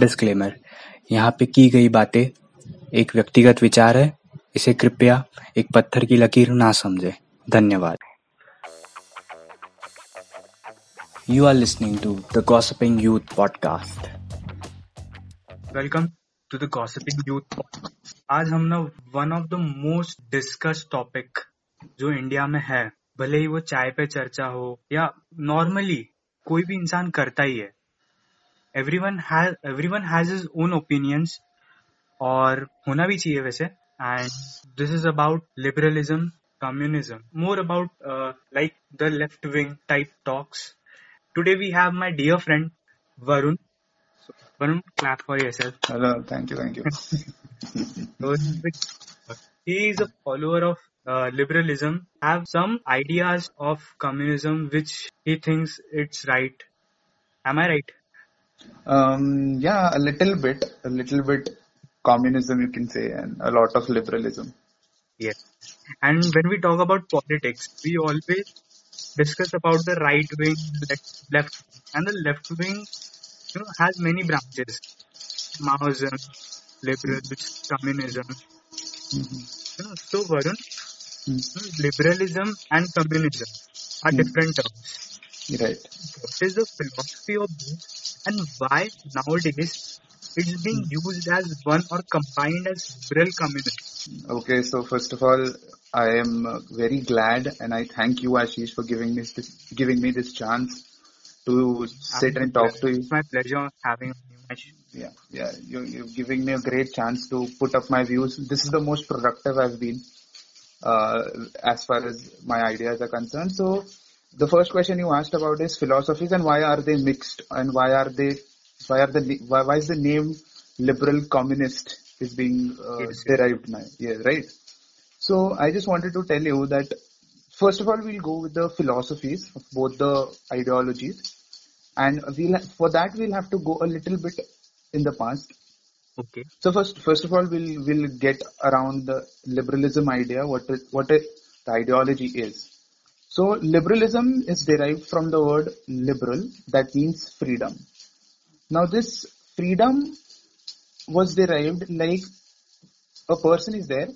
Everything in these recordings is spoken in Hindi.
डिस्क्लेमर यहाँ पे की गई बातें, एक व्यक्तिगत विचार है, इसे कृपया एक पत्थर की लकीर ना समझे। धन्यवाद। You are listening to the gossiping youth podcast welcome to the gossiping youth आज हम ना one of the most discuss topic जो इंडिया में है, भले ही वो चाय पे चर्चा हो या नॉर्मली कोई भी इंसान करता ही है Everyone has everyone has his own opinions और होना भी चाहिए वैसे and this is about liberalism communism more about uh, like the left wing type talks today we have my dear friend varun so, varun clap for yourself Hello, thank you, thank you. so, he is a follower of uh, liberalism have some ideas of communism which he thinks it's right am i right Um, yeah, a little bit, a little bit communism, you can say, and a lot of liberalism. Yes. And when we talk about politics, we always discuss about the right wing, left, left and the left wing, you know, has many branches. Maoism, liberalism, communism. You know, so Varun, Mm. liberalism and communism are Hmm. different terms. Right. What is the philosophy of these and why nowadays it's being used as one or combined as liberal communism? Okay, so first of all, I am very glad and I thank you, Ashish, for giving me this, giving me this chance to sit and talk to you. It's my pleasure having you. Yeah, yeah, you, you're giving me a great chance to put up my views. This is the most productive I've been uh, as far as my ideas are concerned. So, the first question you asked about is philosophies and why are they mixed and why are they why are the why, why is the name liberal communist is being uh, Yes, derived now? Yeah, right. So, I just wanted to tell you that first of all we'll go with the philosophies of both the ideologies and we'll for that we'll have to go a little bit in the past Okay. so first first of all we'll we'll get around the liberalism idea what it, what the ideology is so liberalism is derived from the word liberal that means freedom. Now this freedom was derived like a person is there.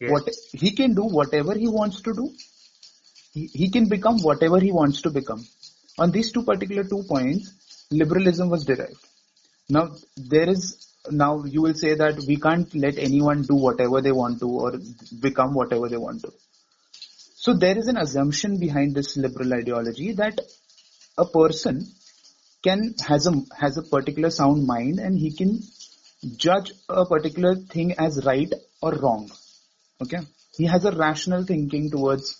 Yes. what he can do whatever he wants to do. He, he can become whatever he wants to become. On these two particular two points liberalism was derived. Now there is now you will say that we can't let anyone do whatever they want to or become whatever they want to so there is an assumption behind this liberal ideology that a person can has a has a particular sound mind and he can judge a particular thing as right or wrong okay he has a rational thinking towards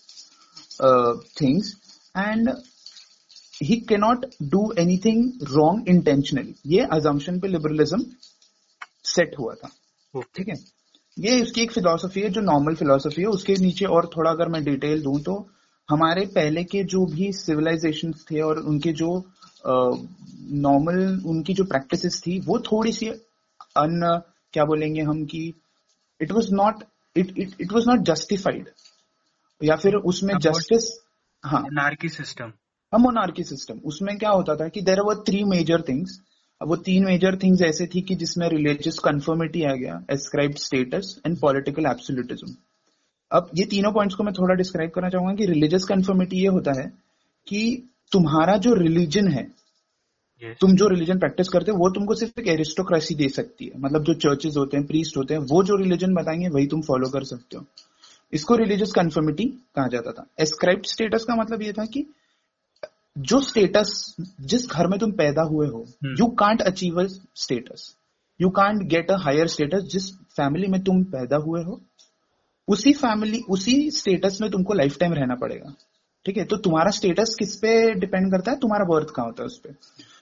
uh, things and he cannot do anything wrong intentionally ये assumption पे liberalism set हुआ था Okay. ठीक है ये उसकी एक फिलोसफी है जो नॉर्मल फिलोसफी है उसके नीचे और थोड़ा अगर मैं डिटेल दूँ तो हमारे पहले के जो भी सिविलाइजेशन थे और उनके जो नॉर्मल उनकी जो प्रैक्टिसेस थी वो थोड़ी सी अन क्या बोलेंगे हम कि it was not it it it was not justified या फिर उसमें जस्टिस हाँ। Anarchy system. a monarchy system उसमें क्या होता था कि there were three major things अब वो तीन मेजर थिंग्स ऐसे थी कि जिसमें रिलीजियस कन्फर्मिटी आ गया ascribe status and political absolutism अब ये तीनों पॉइंट्स को मैं थोड़ा डिस्क्राइब करना चाहूँगा कि रिलीजियस कन्फर्मिटी ये होता है कि तुम्हारा जो रिलीजन है Yes. तुम जो रिलीजन प्रैक्टिस करते हो वो तुमको सिर्फ़ एक एरिस्टोक्रेसी दे सकती है। मतलब जो चर्चेज होते हैं प्रीस्ट होते हैं वो जो रिलीजन बताएँगे वही तुम फॉलो कर सकते हो। इसको रिलीजियस कन्फर्मिटी कहा जाता था। एस्क्राइब स्टेटस का मतलब ये था कि जो स्टेटस जिस घर में तुम पैदा हुए हो। You can't achieve a status you can't get a higher status जिस फैमिली में तुम पैदा हुए हो। उसी फैमिली उसी स्टेटस में तुमको लाइफ टाइम रहना पड़ेगा। ठीक है? तो तुम्हारा स्टेटस किस पे डिपेंड करता है? तुम्हारा बर्थ कहाँ होता है उस पर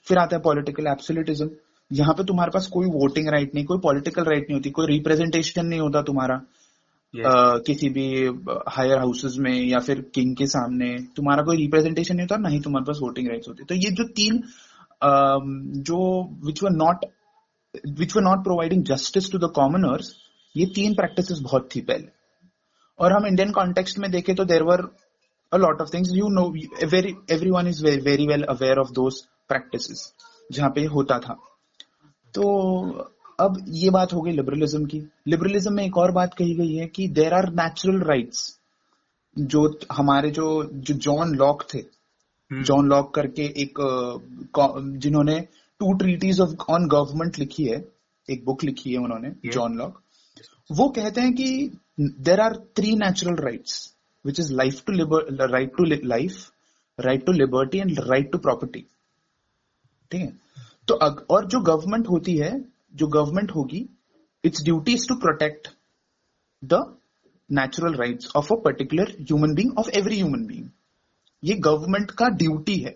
फिर आता है पॉलिटिकल एब्सोल्यूटिज्म यहाँ पे तुम्हारे पास कोई वोटिंग राइट नहीं कोई पॉलिटिकल राइट नहीं होती कोई रिप्रेजेंटेशन नहीं होता तुम्हारा। अ, किसी भी हायर हाउसेस में या फिर किंग के सामने तुम्हारा कोई रिप्रेजेंटेशन नहीं होता ना ही तुम्हारे पास वोटिंग राइट्स होती। तो ये जो तीन जो which were not which were not providing justice to the commoners ये तीन प्रैक्टिस बहुत थी पहले। और हम इंडियन कॉन्टेक्स्ट में देखें तो there were a lot of things you know very everyone is very very well aware of those practices जहाँ पे होता था। तो अब ये बात हो गई लिबरलिज्म की। लिबरलिज्म में एक और बात कही गई है कि देर आर नेचुरल राइट्स जो हमारे जो जो जॉन लॉक थे। हम्म, जॉन लॉक करके एक जिन्होंने two treaties of on government लिखी है एक बुक लिखी है उन्होंने जॉन लॉक वो कहते हैं कि there are three natural rights which is life to liber right to life right to liberty and right to property ठीक है? तो अग, और जो गवर्नमेंट होती है जो गवर्नमेंट होगी its duty is to protect the natural rights of a particular human being of every human being ये गवर्नमेंट का ड्यूटी है,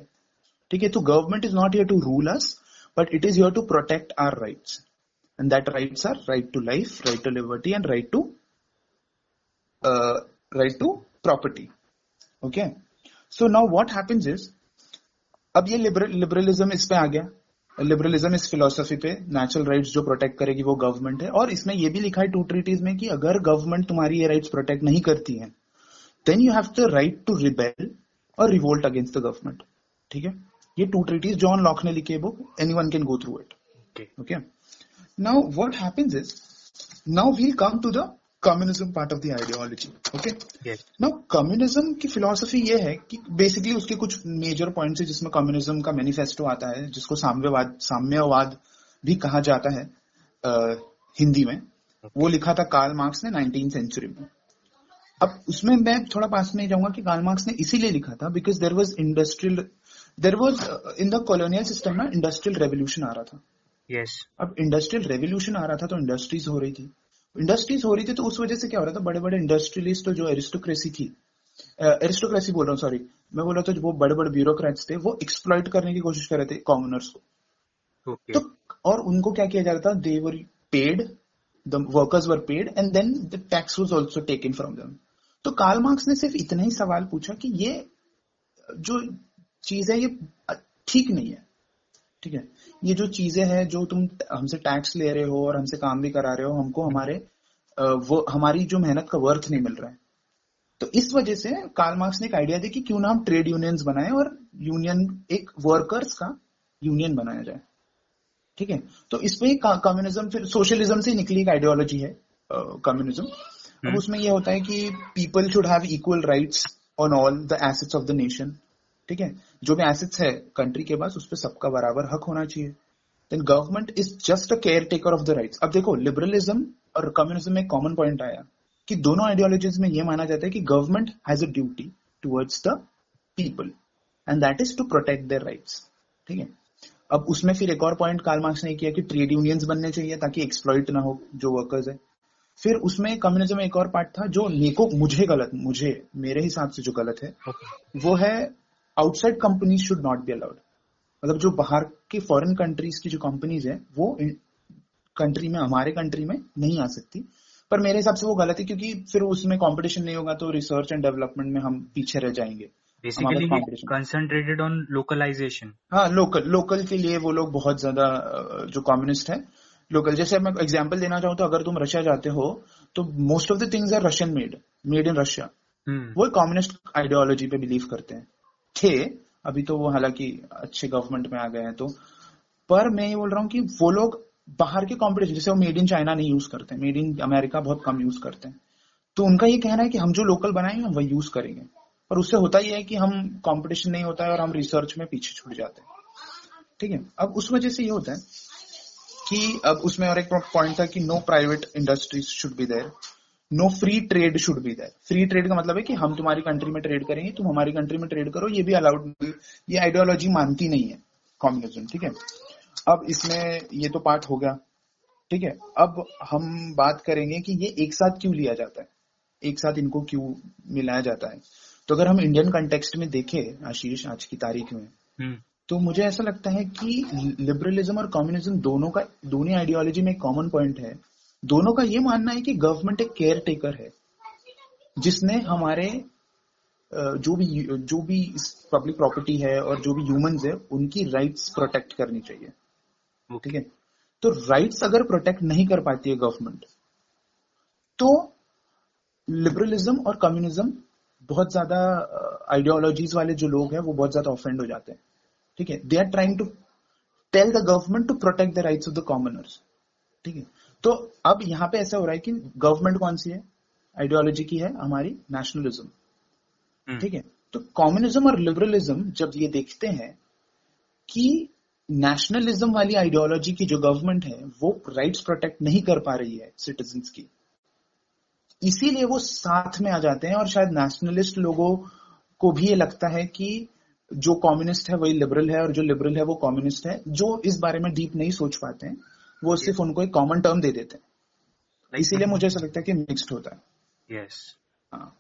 ठीक है? तो government is not here to rule us but it is here to protect our rights and that rights are right to life right to liberty and right to right to property okay so now what happens is अब ये लिबरलिज्म इस पे आ गया। लिबरलिज्म इस फिलोसफी पे नेचुरल राइट्स जो प्रोटेक्ट करेगी वो गवर्नमेंट है। और इसमें ये भी लिखा है टू ट्रीटीज में कि अगर गवर्नमेंट तुम्हारी ये राइट्स प्रोटेक्ट नहीं करती है then you have the right to rebel और रिवोल्ट अगेंस्ट द गवर्नमेंट ठीक है? ये टू ट्रीटीज जॉन लॉक ने लिखी है book anyone can go through it okay now Now, happens is now now come to to the part of the ideology okay. Now, communism की फिलोसफी ये है कि बेसिकली उसके कुछ मेजर पॉइंट्स है जिसमें कम्युनिज्म का मैनिफेस्टो आता है जिसको साम्यवाद साम्यवाद भी कहा जाता है अ, हिंदी में okay. वो लिखा था कार्ल मार्क्स ने नाइनटीन सेंचुरी में अब उसमें मैं थोड़ा पास में जाऊँगा कि कार्ल मार्क्स ने इसीलिए लिखा था because there was industrial there was in the colonial system ना इंडस्ट्रियल रेवोल्यूशन आ रहा था यस Yes. अब इंडस्ट्रियल रेवोल्यूशन आ रहा था तो इंडस्ट्रीज़ हो रही थी इंडस्ट्रीज़ हो रही थी तो उस वजह से क्या हो रहा था? बड़े बड़े इंडस्ट्रियलिस्ट जो एरिस्टोक्रेसी थी एरिस्टोक्रेसी बोल रहा हूँ सॉरी मैं बोल रहा था जो वो बड़े बड़े ब्यूरोक्रेट्स थे वो एक्सप्लॉइट करने की कोशिश कर रहे थे कॉमनर्स को। Okay. तो और उनको क्या किया जा रहा था? They were paid the workers were paid and then the tax was also taken from them तो कार्ल मार्क्स ने सिर्फ़ इतना ही सवाल पूछा कि ये जो चीज़ है ये ठीक नहीं है। ठीक है? ये जो चीज़ें हैं जो तुम हमसे टैक्स ले रहे हो और हमसे काम भी करा रहे हो हमको हमारे वो हमारी जो मेहनत का वर्थ नहीं मिल रहा है। तो इस वजह से कार्ल मार्क्स ने एक आइडिया दी कि क्यों ना हम ट्रेड यूनियंस बनाए और यूनियन एक वर्कर्स का यूनियन बनाया जाए। ठीक है? तो इसमें कम्युनिज्म फिर सोशलिज्म से निकली एक आइडियोलॉजी है कम्युनिज्म अब। उसमें यह होता है कि people should have equal rights on all the assets of the nation ठीक है? जो भी एसेट्स है कंट्री के पास उस पर सबका बराबर हक होना चाहिए। Then government is just a caretaker of the rights अब देखो लिबरलिज्म और कम्युनिज्म में कॉमन पॉइंट आया कि दोनों आइडियोलॉजीज में यह माना जाता है कि government has a duty towards the people and that is to protect their rights ठीक है? अब उसमें फिर एक और पॉइंट कार्ल मार्क्स ने किया कि ट्रेड यूनियंस बनने चाहिए ताकि एक्सप्लॉइट ना हो जो वर्कर्स है। फिर उसमें कम्युनिज्म में एक और पार्ट था जो मेको मुझे गलत मुझे मेरे हिसाब से जो गलत है Okay. वो है outside companies should not be allowed मतलब जो बाहर के फॉरेन कंट्रीज़ की जो कंपनीज़ है वो कंट्री में हमारे कंट्री में नहीं आ सकती। पर मेरे हिसाब से वो गलत है क्योंकि फिर उसमें कंपटीशन नहीं होगा तो रिसर्च एंड डेवलपमेंट में हम पीछे रह जाएँगे। Basically, competition. concentrated on हाँ लोकल लोकल के लिए वो लोग बहुत ज़्यादा जो कम्युनिस्ट है लोकल जैसे मैं एग्जांपल देना चाहूँ तो अगर तुम रशिया जाते हो तो most of the things are Russian made made in Russia. वो कम्युनिस्ट आइडियोलॉजी पे बिलीव करते हैं। थे, अभी तो वो हालाँकि अच्छे गवर्नमेंट में आ गए हैं तो पर मैं ये बोल रहा हूँ कि वो लोग बाहर के कॉम्पिटिशन जैसे वो मेड इन चाइना नहीं यूज़ करते मेड इन अमेरिका बहुत कम यूज़ करते हैं तो उनका ये कहना है कि हम जो लोकल बनाएँगे हम वही यूज़ करेंगे, पर उससे होता ही है कि हम कंपटीशन नहीं होता है और हम रिसर्च में पीछे छूट जाते हैं। ठीक है? अब उस वजह से ये होता है कि, अब उसमें और एक पॉइंट था कि no private industries should be there no free trade should be there free trade का मतलब है कि हम तुम्हारी कंट्री में ट्रेड करेंगे तुम हमारी कंट्री में ट्रेड करो ये भी अलाउड ये आइडियोलॉजी मानती नहीं है कम्युनिज्म ठीक है? अब इसमें ये तो पार्ट हो गया ठीक है? अब हम बात करेंगे कि ये एक साथ क्यों लिया जाता है? एक साथ इनको क्यों मिलाया जाता है? तो अगर हम इंडियन कंटेक्स्ट में देखें आशीष आज की तारीख में Hmm. तो मुझे ऐसा लगता है कि लिबरलिज्म और कम्युनिज्म दोनों का दोनों आइडियोलॉजी में कॉमन पॉइंट है। दोनों का ये मानना है कि गवर्नमेंट एक केयर टेकर है जिसने हमारे जो भी जो भी पब्लिक प्रॉपर्टी है और जो भी ह्यूमंस है उनकी राइट्स प्रोटेक्ट करनी चाहिए। ठीक है? तो राइट्स अगर प्रोटेक्ट नहीं कर पाती है गवर्नमेंट तो लिबरलिज्म और कम्युनिज्म बहुत ज़्यादा आइडियोलॉजीज वाले जो लोग हैं वो बहुत ज़्यादा ऑफेंड हो जाते हैं। ठीक है? They are trying to tell the government to protect the rights of the commoners ठीक है? तो अब यहाँ पे ऐसा हो रहा है कि गवर्नमेंट कौन सी है? आइडियोलॉजी की है हमारी नेशनलिज्म हम्म, ठीक है? तो कम्युनिज्म और लिबरलिज्म जब ये देखते हैं कि नेशनलिज्म वाली आइडियोलॉजी की जो गवर्नमेंट है वो राइट्स प्रोटेक्ट नहीं कर पा रही है सिटीजन की। इसीलिए वो साथ में आ जाते हैं और शायद नेशनलिस्ट लोगों को भी ये लगता है कि जो कम्युनिस्ट है वही लिबरल है और जो लिबरल है वो कम्युनिस्ट है जो इस बारे में डीप नहीं सोच पाते हैं। वो सिर्फ़ उनको एक कॉमन टर्म दे देते हैं। इसीलिए मुझे ऐसा लगता है कि मिक्स्ड होता है। Yes. हाँ।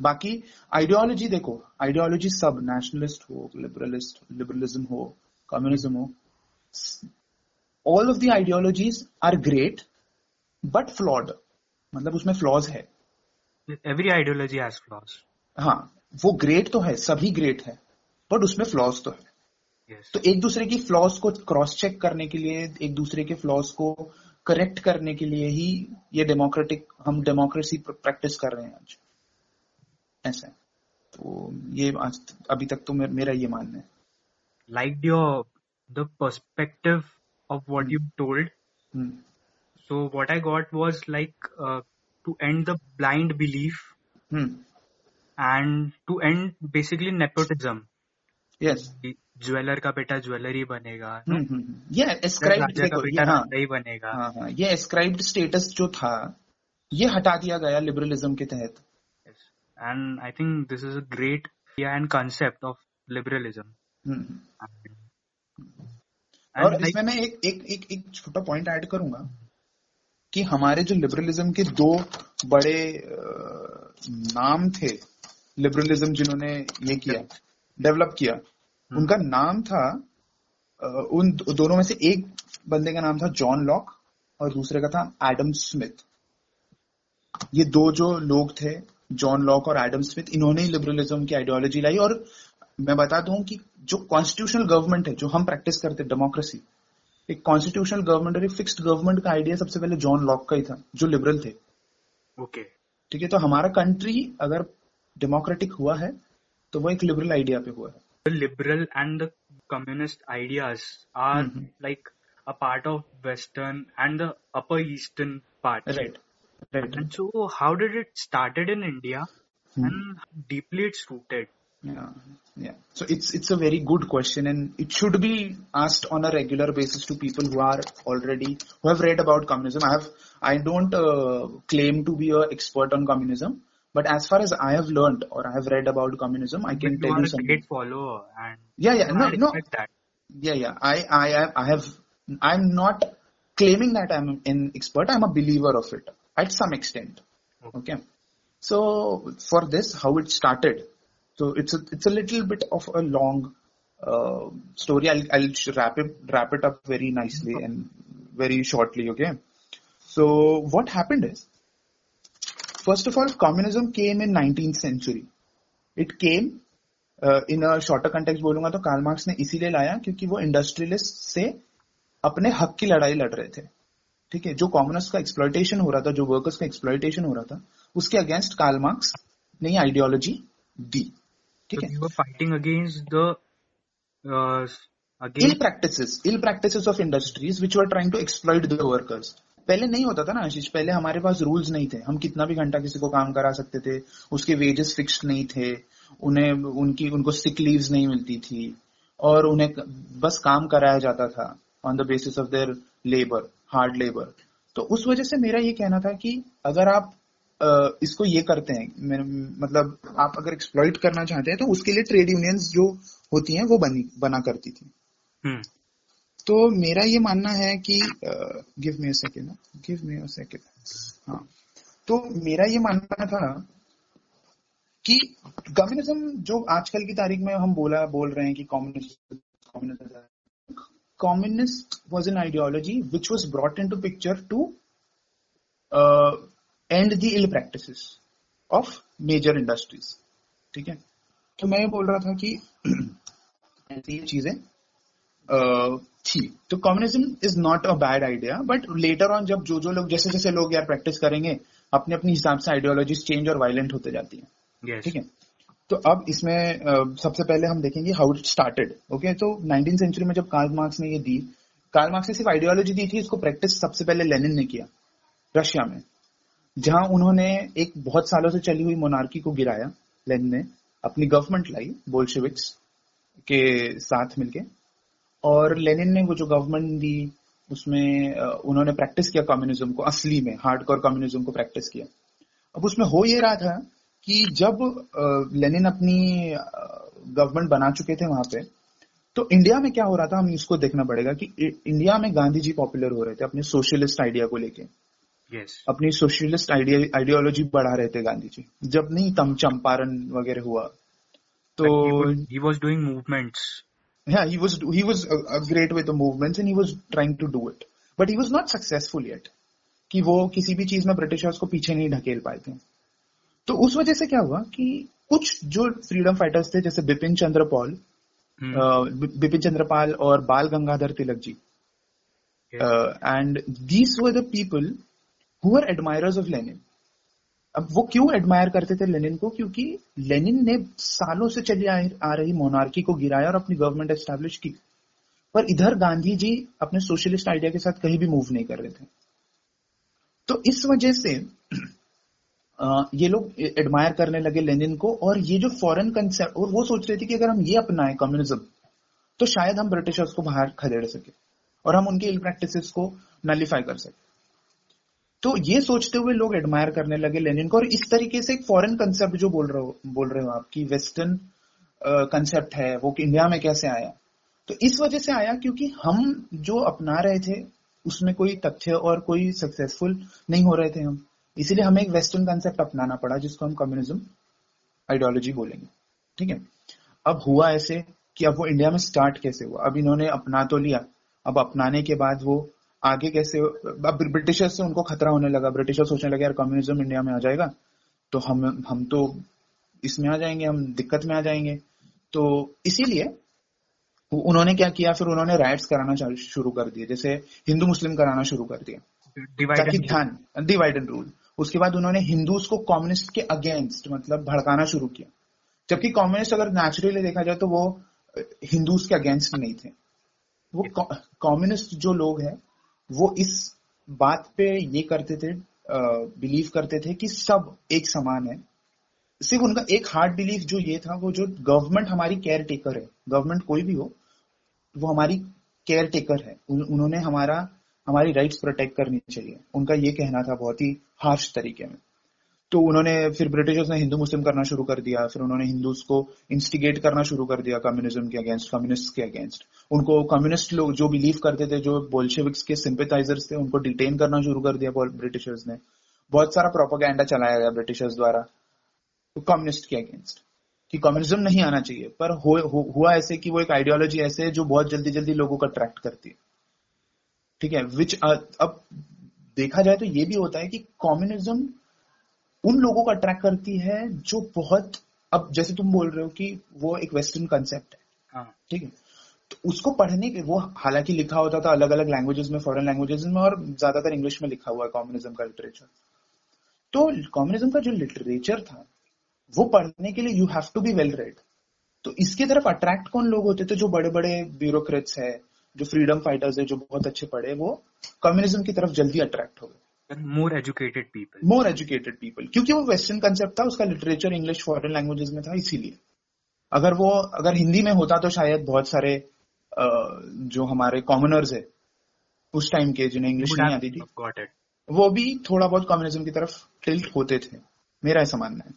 बाकी आइडियोलॉजी देखो। आइडियोलॉजी सब नेशनलिस्ट हो लिबरलिस्ट लिबरलिज्म हो कम्युनिज्म हो all of the ideologies are great but flawed मतलब उसमें फ्लॉज है। Every ideology has flaws. हाँ। वो ग्रेट तो है सभी ग्रेट है बट उसमें फ्लॉज तो है। तो एक दूसरे की फ्लॉज को क्रॉस चेक करने के लिए एक दूसरे के फ्लॉज को करेक्ट करने के लिए ही ये डेमोक्रेटिक हम डेमोक्रेसी प्रैक्टिस कर रहे हैं आज। ऐसा है। तो ये आज अभी तक तो मेरा ये मानना है। Like your the perspective of what you told so what I got was like to end the blind belief and to end basically nepotism yes jeweller का बेटा ज्वेलर बनेगा हम्म हम्म ये एस्क्राइब्ड राजा का बेटा हाँ ही बनेगा। हाँ हाँ ये एस्क्राइब्ड स्टेटस जो था ये हटा दिया गया लिबरलिज्म के तहत। And I think this is a great liberalism. हम्म, हम्म। and, और like इसमें मैं एक एक एक एक छोटा पॉइंट ऐड करूँगा कि हमारे जो लिबरलिज्म के दो बड़े नाम थे लिबरलिज्म जिन्होंने ये किया डेवलप किया उनका नाम था उन दोनों में से एक बंदे का नाम था जॉन लॉक और दूसरे का था एडम स्मिथ। ये दो जो लोग थे जॉन लॉक और एडम स्मिथ इन्होंने ही लिबरलिज्म की आइडियोलॉजी लाई और मैं बता दूँ कि जो कॉन्स्टिट्यूशनल गवर्नमेंट है जो हम प्रैक्टिस करते डेमोक्रेसी एक कॉन्स्टिट्यूशनल गवर्नमेंट और एक फिक्स्ड गवर्नमेंट का आइडिया सबसे पहले जॉन लॉक का ही था जो लिबरल थे। Okay. ठीक है तो हमारा कंट्री अगर डेमोक्रेटिक हुआ है तो वो एक लिबरल आइडिया पे हुआ है। the liberal and the communist ideas are mm-hmm. like a part of western and the upper eastern part. Right. Right. And so how did it started in india mm-hmm. and deeply it's rooted? Yeah. Yeah. So it's it's a very good question and it should be asked on a regular basis to people who are already who have read about communism. I have i don't uh, claim to be an expert on communism but as far as I have learned or I have read about communism, I can you tell you something. great follower and Yeah, yeah, no, no, that yeah, yeah. I I I have I'm not claiming that I'm an expert. I'm a believer of it at some extent. Okay. So for this, how it started. So it's a it's a little bit of a long uh, story. I'll I'll wrap it wrap it up very nicely and very shortly. Okay. So what happened is, first of all, communism came in 19th century. It came in shorter context बोलूँगा तो कार्ल मार्क्स ने इसीलिए लाया क्योंकि वो इंडस्ट्रियलिस्ट से अपने हक की लड़ाई लड़ रहे थे। ठीक है? जो कॉमनर्स का एक्सप्लॉयटेशन हो रहा था जो वर्कर्स का एक्सप्लॉयटेशन हो रहा था उसके अगेंस्ट कार्ल मार्क्स ने आइडियोलॉजी दी। ठीक so है? you were fighting against the uh, ill against practices ill practices of industries which were trying पहले नहीं होता था ना आशीष, पहले हमारे पास रूल्स नहीं थे। हम कितना भी घंटा किसी को काम करा सकते थे, उसके वेजेस फिक्स नहीं थे, उन्हें, उनकी, उनको सिक लीव्स नहीं मिलती थी, और उन्हें बस काम कराया जाता था on the basis of their labour hard labour तो उस वजह से मेरा ये कहना था कि अगर आप इसको ये करते हैं मतलब आप अगर एक्सप्लॉइट करना चाहते हैं तो उसके लिए ट्रेड यूनियंस जो होती हैं, वो बनी, बना करती थी। hmm. तो मेरा ये मानना है कि give me second give me second हाँ। तो मेरा ये मानना था कि कम्युनिज्म जो आजकल की तारीख में हम बोला, बोल रहे हैं कि communist communist was an ideology which was brought into picture to end the ill practice of major industries ठीक है? तो मैं ये बोल रहा था कि ऐसी चीज़ें थी। तो communism is not a bad idea but later on जब जो जो लोग जैसे जैसे लोग यार प्रैक्टिस करेंगे अपने अपने हिसाब से आइडियोलॉजीज चेंज और वायलेंट होते जाती हैं। Yes. ठीक है? तो अब इसमें सबसे पहले हम देखेंगे हाउ इट स्टार्टेड ओके तो नाइनटीन सेंचुरी में जब कार्ल मार्क्स ने ये दी कार्ल मार्क्स ने सिर्फ़ आइडियोलॉजी दी थी इसको प्रैक्टिस सबसे पहले लेनिन ने किया रशिया में जहाँ उन्होंने एक बहुत सालों से चली हुई मोनार्की को गिराया लेनिन ने अपनी गवर्नमेंट लाई बोल्शेविक्स के साथ मिलके। और लेनिन ने वो जो गवर्नमेंट दी उसमें उन्होंने प्रैक्टिस किया कम्युनिज्म को असली में हार्ड हार्डकोर कम्युनिज्म को प्रैक्टिस किया। अब उसमें हो ये रहा था कि जब लेनिन अपनी गवर्नमेंट बना चुके थे वहाँ पे तो इंडिया में क्या हो रहा था हमें इसको देखना पड़ेगा कि इंडिया में गांधी जी पॉपुलर हो रहे थे अपने सोशलिस्ट आइडिया को लेके। यस अपनी सोशलिस्ट आइडियोलॉजी बढ़ा रहे थे गांधी जी। जब नहीं तम चंपारण वगैरह हुआ तो he was doing movements yeah he was he was uh, uh, great with the movements and he was trying to do it. But he was not successful yet. कि वो किसी भी चीज़ में ब्रिटिशर्स को पीछे नहीं ढकेल पाए थे तो उस वजह से क्या हुआ कि कुछ जो फ्रीडम फाइटर्स थे जैसे बिपिन चंद्र पॉल बि- बिपिन चंद्र पाल और Bal Gangadhar Tilak ji. And these were the people who are admirers of Lenin अब वो क्यों एडमायर करते थे लेनिन को? क्योंकि लेनिन ने सालों से चली आ, रही मोनार्की को गिराया और अपनी गवर्नमेंट एस्टेब्लिश की। पर इधर गांधी जी अपने सोशलिस्ट आइडिया के साथ कहीं भी मूव नहीं कर रहे थे। तो इस वजह से ये लोग एडमायर करने लगे लेनिन को और ये जो फॉरेन कंसेप्ट और वो सोच रहे थे कि अगर हम ये अपनाएँ कम्युनिज्म तो शायद हम ब्रिटिशर्स को बाहर खदेड़ सके और हम उनकी इल प्रैक्टिस को नलीफाई कर सके। तो ये सोचते हुए लोग एडमायर करने लगे लेनिन को। और इस तरीके से एक फॉरेन कंसेप्ट जो बोल रहे हो, बोल रहे हो आप कि वेस्टर्न कंसेप्ट है, वो कि इंडिया में कैसे आया? तो इस वजह से आया क्योंकि हम जो अपना रहे थे, उसमें कोई तथ्य और कोई सक्सेसफुल नहीं हो रहे थे हम। इसीलिए हमें एक वेस्टर्न कंसेप्ट अपनाना पड़ा, जिसको हम कम्युनिज्म आइडियोलॉजी बोलेंगे। ठीक है? अब हुआ ऐसे कि अब वो इंडिया में स्टार्ट कैसे हुआ? अब इन्होंने अपना तो लिया, अब अपनाने के बाद वो आगे कैसे अब ब्रिटिशर्स से उनको खतरा होने लगा। ब्रिटिशर सोचने लगे यार कम्युनिज्म इंडिया में आ जाएगा तो हम हम तो इसमें आ जाएँगे हम दिक्कत में आ जाएँगे। तो इसीलिए उन्होंने क्या किया? फिर उन्होंने राइट्स कराना शुरू कर दिए। जैसे हिंदू मुस्लिम कराना शुरू कर दिया ताकि ध्यान डिवाइड एंड रूल उसके बाद उन्होंने हिंदूज को कम्युनिस्ट के अगेंस्ट मतलब भड़काना शुरू किया। जबकि कम्युनिस्ट अगर नेचुरली देखा जाए तो वो हिंदूज के अगेंस्ट नहीं थे। वो कम्युनिस्ट जो लोग हैं वो इस बात पे ये करते थे बिलीव करते थे कि सब एक समान है। सिर्फ़ उनका एक हार्ड बिलीफ जो ये था वो जो गवर्नमेंट हमारी केयर टेकर है गवर्नमेंट कोई भी हो वो हमारी केयर टेकर है। उन, उन्होंने हमारा हमारी राइट्स प्रोटेक्ट करनी चाहिए। उनका ये कहना था बहुत ही हार्श तरीके में। तो उन्होंने फिर ब्रिटिशर्स ने हिंदू मुस्लिम करना शुरू कर दिया फिर उन्होंने हिंदूज को इंस्टिगेट करना शुरू कर दिया कम्युनिज्म के अगेंस्ट कम्युनिस्ट के अगेंस्ट उनको कम्युनिस्ट लोग जो बिलीव करते थे जो बोल्शेविक्स के सिंपेथाइजर्स थे उनको डिटेन करना शुरू कर दिया ब्रिटिशर्स ने. बहुत सारा प्रोपोगेंडा चलाया गया ब्रिटिशर्स द्वारा कम्युनिस्ट के अगेंस्ट कि कम्युनिज्म नहीं आना चाहिए पर हो, हो, हुआ ऐसे कि वो एक आइडियोलॉजी ऐसे है जो बहुत जल्दी जल्दी लोगों को अट्रैक्ट करती है. ठीक है? विच अब देखा जाए तो ये भी होता है कि कम्युनिज्म उन लोगों को अट्रैक्ट करती है जो बहुत अब जैसे तुम बोल रहे हो कि वो एक वेस्टर्न कंसेप्ट है हाँ। ठीक है? तो उसको पढ़ने के वो हालाँकि लिखा होता था अलग अलग लैंग्वेजेस में फॉरेन लैंग्वेजेस में और ज़्यादातर इंग्लिश में लिखा हुआ है कम्युनिज्म का लिटरेचर तो कॉम्युनिज्म का जो लिटरेचर था वो पढ़ने के लिए you have to be well read तो इसकी तरफ़ अट्रैक्ट कौन लोग होते थे जो बड़े बड़े ब्यूरोक्रेट्स है जो फ्रीडम फाइटर्स है जो बहुत अच्छे पढ़े वो कम्युनिज्म की तरफ़ जल्दी अट्रैक्ट हो गए। More educated people more educated people क्योंकि वो वेस्टर्न कंसेप्ट था उसका लिटरेचर इंग्लिश फॉरेन लैंग्वेजेस में था इसीलिए। अगर वो अगर हिंदी में होता तो शायद बहुत सारे जो हमारे कॉमनर्स है उस टाइम के जिन्हें इंग्लिश नहीं आती थी वो भी थोड़ा बहुत कम्युनिज्म की तरफ़ टिल्ट होते थे। मेरा ऐसा मानना है।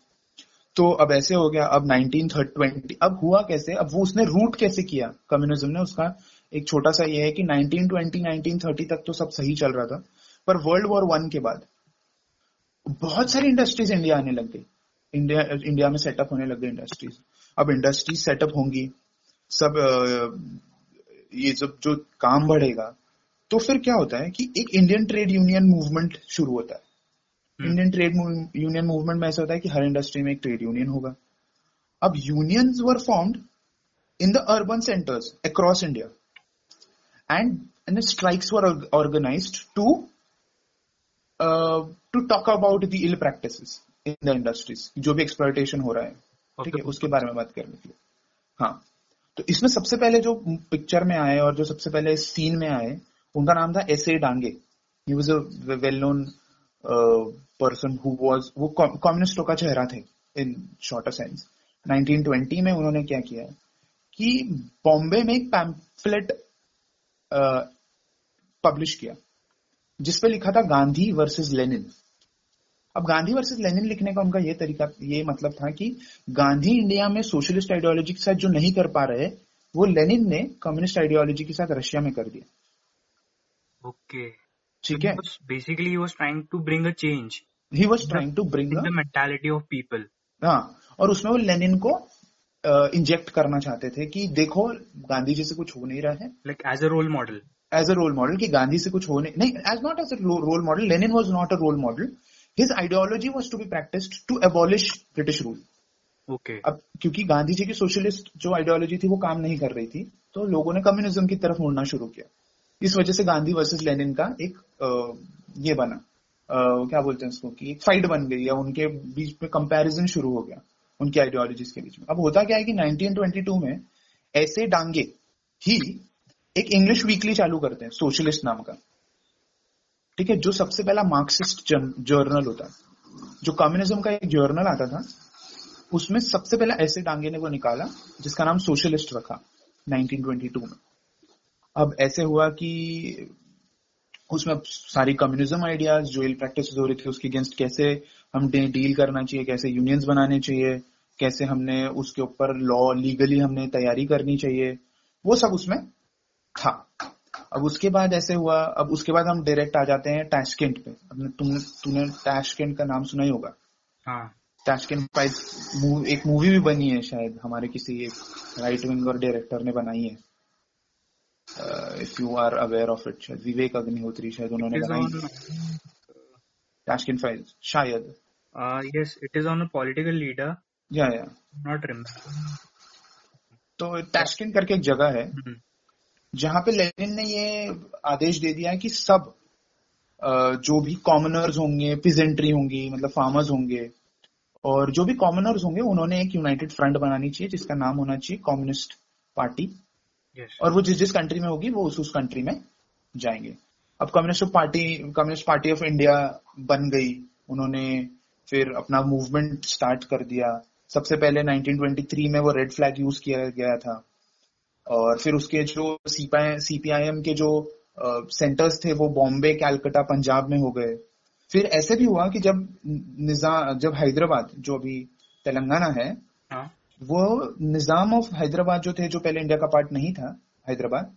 तो अब ऐसे हो गया अब 1920 अब हुआ कैसे? अब वो उसने रूट कैसे किया? कम्युनिज्म ने उसका एक छोटा सा ये है कि 1920 1930 तक तो सब सही चल रहा था। पर वर्ल्ड वॉर वन के बाद बहुत सारी इंडस्ट्रीज़ इंडिया आने लग गई। इंडिया इंडिया में सेटअप होने लग गई इंडस्ट्रीज़ अब इंडस्ट्रीज़ सेटअप होंगी सब ये सब जो काम बढ़ेगा तो फिर क्या होता है कि एक इंडियन ट्रेड यूनियन मूवमेंट शुरू होता है। इंडियन ट्रेड यूनियन मूवमेंट में ऐसा होता है कि हर इंडस्ट्री में एक ट्रेड यूनियन होगा। अब unions were formed in the urban centres across India and and strikes were organised to to talk about the ill practices in the industries जो भी एक्सप्लॉयटेशन हो रहा है ठीक है उसके बारे में बात करने के लिए। हाँ तो इसमें सबसे पहले जो पिक्चर में आए और जो सबसे पहले सीन में आए उनका नाम था S A Dange he was a well known person who was वो कम्युनिस्टों का चेहरा थे इन शॉर्टर सेंस 1920 में उन्होंने क्या किया कि बॉम्बे में एक पैम्फलेट पब्लिश किया। जिसपे लिखा था गांधी वर्सेस लेनिन। अब गांधी वर्सेस लेनिन लिखने का उनका ये तरीका ये मतलब था कि गांधी इंडिया में सोशलिस्ट आइडियोलॉजी के साथ जो नहीं कर पा रहे वो लेनिन ने कम्युनिस्ट आइडियोलॉजी के साथ रशिया में कर दिया। Okay. ठीक है? he was trying to bring a change he was trying to bring the mentality of हाँ और उसमें वो लेनिन को इंजेक्ट करना चाहते थे कि देखो गांधी जी से कुछ हो नहीं रहा है। Like as a role model. As a role model कि गांधी से कुछ होने नहीं as not as a role model Lenin was not a role model his ideology was to be practised to abolish British rule Okay. अब क्योंकि गांधी जी की सोशलिस्ट जो आइडियोलॉजी थी वो काम नहीं कर रही थी तो लोगों ने कम्युनिज्म की तरफ़ मुड़ना शुरू किया। इस वजह से गांधी वर्सेस लेनिन का एक अ, ये बना। अ, क्या बोलते हैं उसको कि एक फाइट बन गई या उनके बीच में कंपैरिजन शुरू हो गया उनकी आइडियोलॉजीज के बीच में। अब होता क्या है कि 1922 में ऐसे डांगे ही एक इंग्लिश वीकली चालू करते हैं सोशलिस्ट नाम का। ठीक है, जो सबसे पहला मार्क्सिस्ट जर्नल होता जो कम्युनिज्म का एक जर्नल आता था, उसमें सबसे पहला ऐसे डांगे ने वो निकाला, जिसका नाम सोशलिस्ट रखा 1922 में। अब ऐसे हुआ कि उसमें सारी कम्युनिज्म आइडियाज़ जो इल प्रैक्टिस हो रही थी, उसके अगेंस्ट कैसे हम डील करना चाहिए, कैसे यूनियंस बनाने चाहिए, कैसे हमने उसके ऊपर लॉ लीगली हमने तैयारी करनी चाहिए, वो सब उसमें था अब उसके बाद ऐसे हुआ अब उसके बाद हम डायरेक्ट आ जाते हैं टैशकेंट पे। अब तुमने तूने टैशकेंट का नाम सुना ही होगा। हाँ। टैशकेंट फाइल्स एक मूवी भी बनी है शायद हमारे किसी एक राइट विंगर डायरेक्टर ने बनाई है। If you are aware of it शायद विवेक अग्निहोत्री शायद उन्होंने बनाई। टैशकेंट फाइल्स शायद। yes, it is on a political leader. या या Not remember. तो टैशकेंट करके एक जगह है। Hmm. जहाँ पे लेनिन ने ये आदेश दे दिया है कि सब जो भी कॉमनर्स होंगे पिजेंट्री होंगी मतलब फार्मर्स होंगे और जो भी कॉमनर्स होंगे उन्होंने एक यूनाइटेड फ्रंट बनानी चाहिए जिसका नाम होना चाहिए कम्युनिस्ट पार्टी Yes. और वो जिस जिस कंट्री में होगी वो उस उस कंट्री में जाएँगे। अब communist party communist party of India बन गई। उन्होंने फिर अपना मूवमेंट स्टार्ट कर दिया। सबसे पहले 1923 में वो रेड फ्लैग यूज़ किया गया था। और फिर उसके जो सीपीआईएम के जो सेंटर्स थे वो बॉम्बे कैलकाटा पंजाब में हो गए फिर ऐसे भी हुआ कि जब निज़ाम जब हैदराबाद जो अभी तेलंगाना है हाँ. वो निज़ाम ऑफ़ हैदराबाद जो थे जो पहले इंडिया का पार्ट नहीं था हैदराबाद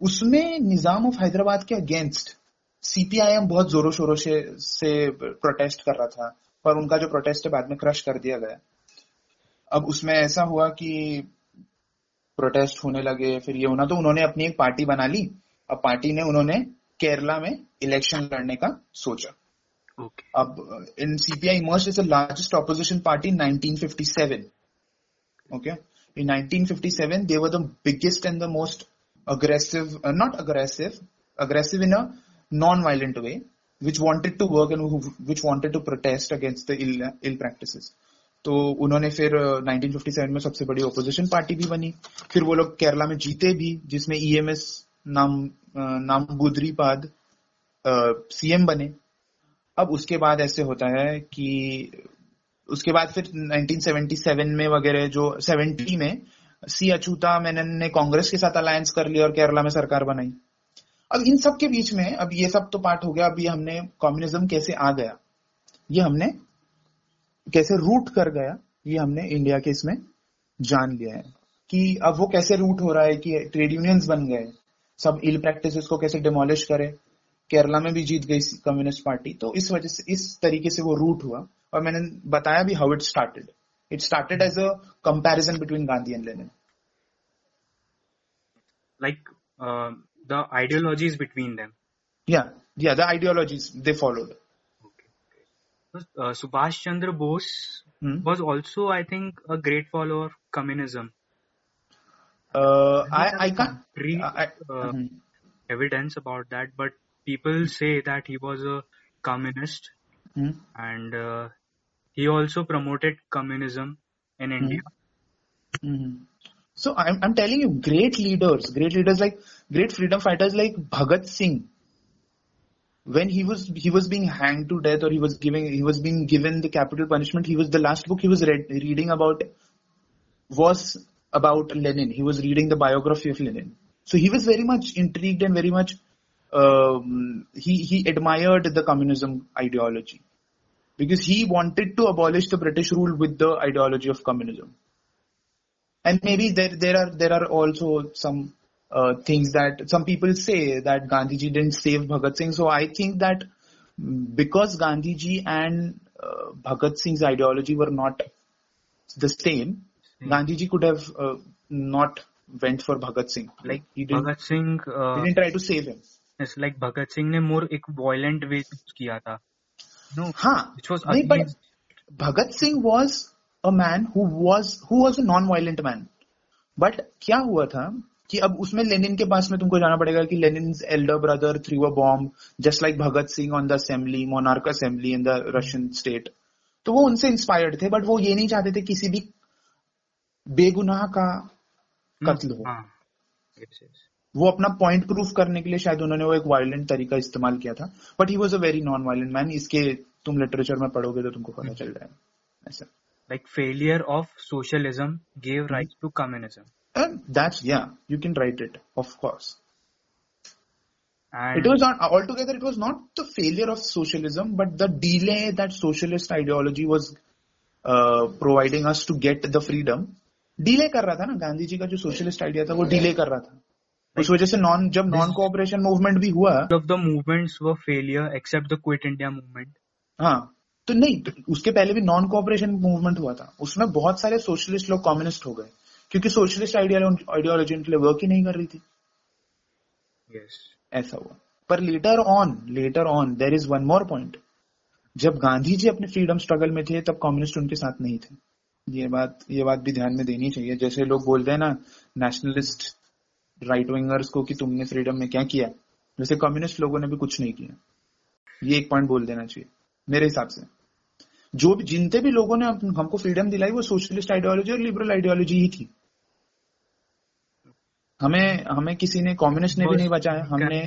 उसमें निज़ाम ऑफ़ हैदराबाद के अगेंस्ट सीपीआईएम बहुत जोरों शोरों से से प्रोटेस्ट कर रहा था पर उनका जो प्रोटेस्ट है बाद में क्रश कर दिया गया अब उसमें ऐसा हुआ कि प्रोटेस्ट होने लगे फिर ये होना तो उन्होंने अपनी एक पार्टी बना ली। अब पार्टी ने उन्होंने केरला में इलेक्शन लड़ने का सोचा। Okay. अब इन CPI MERS is the largest opposition party okay in 1957 they were the biggest and the most aggressive not aggressive aggressive in a non violent way which wanted to work and which wanted to protest against the ill practice तो उन्होंने फिर uh, 1957 में सबसे बड़ी ओपोजिशन पार्टी भी बनी। फिर वो लोग केरला में जीते भी जिसमें ईएमएस नाम uh, नाम बुद्रीपाद सीएम बने। अब उसके बाद ऐसे होता है कि उसके बाद फिर 1977 में वगैरह जो 70 में सी अचूता मेनन ने कांग्रेस के साथ अलायंस कर लिया और केरला में सरकार बनाई। अब इन सब के बीच में अब ये सब तो पार्ट हो गया। अभी हमने कम्युनिज्म कैसे आ गया? ये हमने कैसे रूट कर गया ये हमने इंडिया के इसमें जान लिया है कि अब वो कैसे रूट हो रहा है कि ट्रेड यूनियंस बन गए सब इल प्रैक्टिस को कैसे डिमोलिश करे केरला में भी जीत गई कम्युनिस्ट पार्टी तो इस वजह से इस तरीके से वो रूट हुआ और मैंने बताया भी how it started it started as a comparison between Gandhi and Lenin Like uh, the ideologies between them. या या the ideologies they followed Okay. uh, Subhash Chandra Bose hmm? was also, I think, a great follower of communism. Uh, I, I can't read I, mm-hmm. evidence about that, but people say that he was a communist mm-hmm. and uh, he also promoted communism in hmm? India. Hmm. So I'm, I'm telling you, great leaders, great leaders like great freedom fighters like Bhagat Singh, when he was he was being hanged to death or he was giving he was being given the capital punishment, he was the last book he was read, reading about was about Lenin. He was reading the biography of Lenin. So he was very much intrigued and very much um, he he admired the communism ideology because he wanted to abolish the British rule with the ideology of communism. And maybe there there are there are also some uh, things that some people say that Gandhiji didn't save Bhagat Singh. So I think that mm, because Gandhiji and uh, Bhagat Singh's ideology were not the same, Hmm. Gandhiji could have uh, not went for Bhagat Singh. Like he didn't, Bhagat Singh uh, he didn't try to save him. it's like Bhagat Singh ने more एक violent way choose किया था. No, हाँ, which was नहीं, but against Bhagat Singh was a man who was who was a non-violent man. But क्या हुआ था कि अब उसमें लेनिन के पास में तुमको जाना पड़ेगा कि Lenin elder brother threw a bomb just like Bhagat Singh on the assembly, monarch assembly in the Russian state. तो वो उनसे इंस्पायर्ड थे बट वो ये नहीं चाहते थे किसी भी बेगुनाह का कत्ल हो। हाँ. वो अपना पॉइंट प्रूफ करने के लिए शायद उन्होंने वो एक वायलेंट तरीका इस्तेमाल किया था but he was a very non violent man इसके तुम लिटरेचर में पढ़ोगे तो तुमको पता चल जाएगा। ऐसा। Like failure of socialism gave rise to communism. And that's yeah, you can write it, of course. and It was not altogether. It was not the failure of socialism, but the delay that socialist ideology was uh, providing us to get the freedom. Delay कर रहा था ना गांधी जी का जो सोशलिस्ट आइडिया था वो डिले कर रहा था उस वजह से नॉन जब नॉन कोऑपरेशन मूवमेंट भी हुआ of the movements were failure except the quit india movement हाँ तो नहीं तो उसके पहले भी नॉन कोऑपरेशन मूवमेंट हुआ था उसमें बहुत सारे सोशलिस्ट लोग कम्युनिस्ट हो गए क्योंकि सोशलिस्ट आइडियोलॉजी उनके लिए वर्क ही नहीं कर रही थी। Yes. ऐसा हुआ। पर later on later on there is one more point जब गांधी जी अपने फ्रीडम स्ट्रगल में थे तब कम्युनिस्ट उनके साथ नहीं थे। ये बात ये बात भी ध्यान में देनी चाहिए। जैसे लोग बोलते हैं ना नेशनलिस्ट राइट विंगर्स को कि तुमने फ्रीडम में क्या किया? वैसे कम्युनिस्ट लोगों ने भी कुछ नहीं किया। ये एक पॉइंट बोल देना चाहिए मेरे हिसाब से। जो भी जिनते भी लोगों ने हमको फ्रीडम दिलाई वो सोशलिस्ट आइडियोलॉजी और लिबरल आइडियोलॉजी ही थी। हमें हमें किसी ने कम्युनिस्ट ने भी नहीं बचाया हमने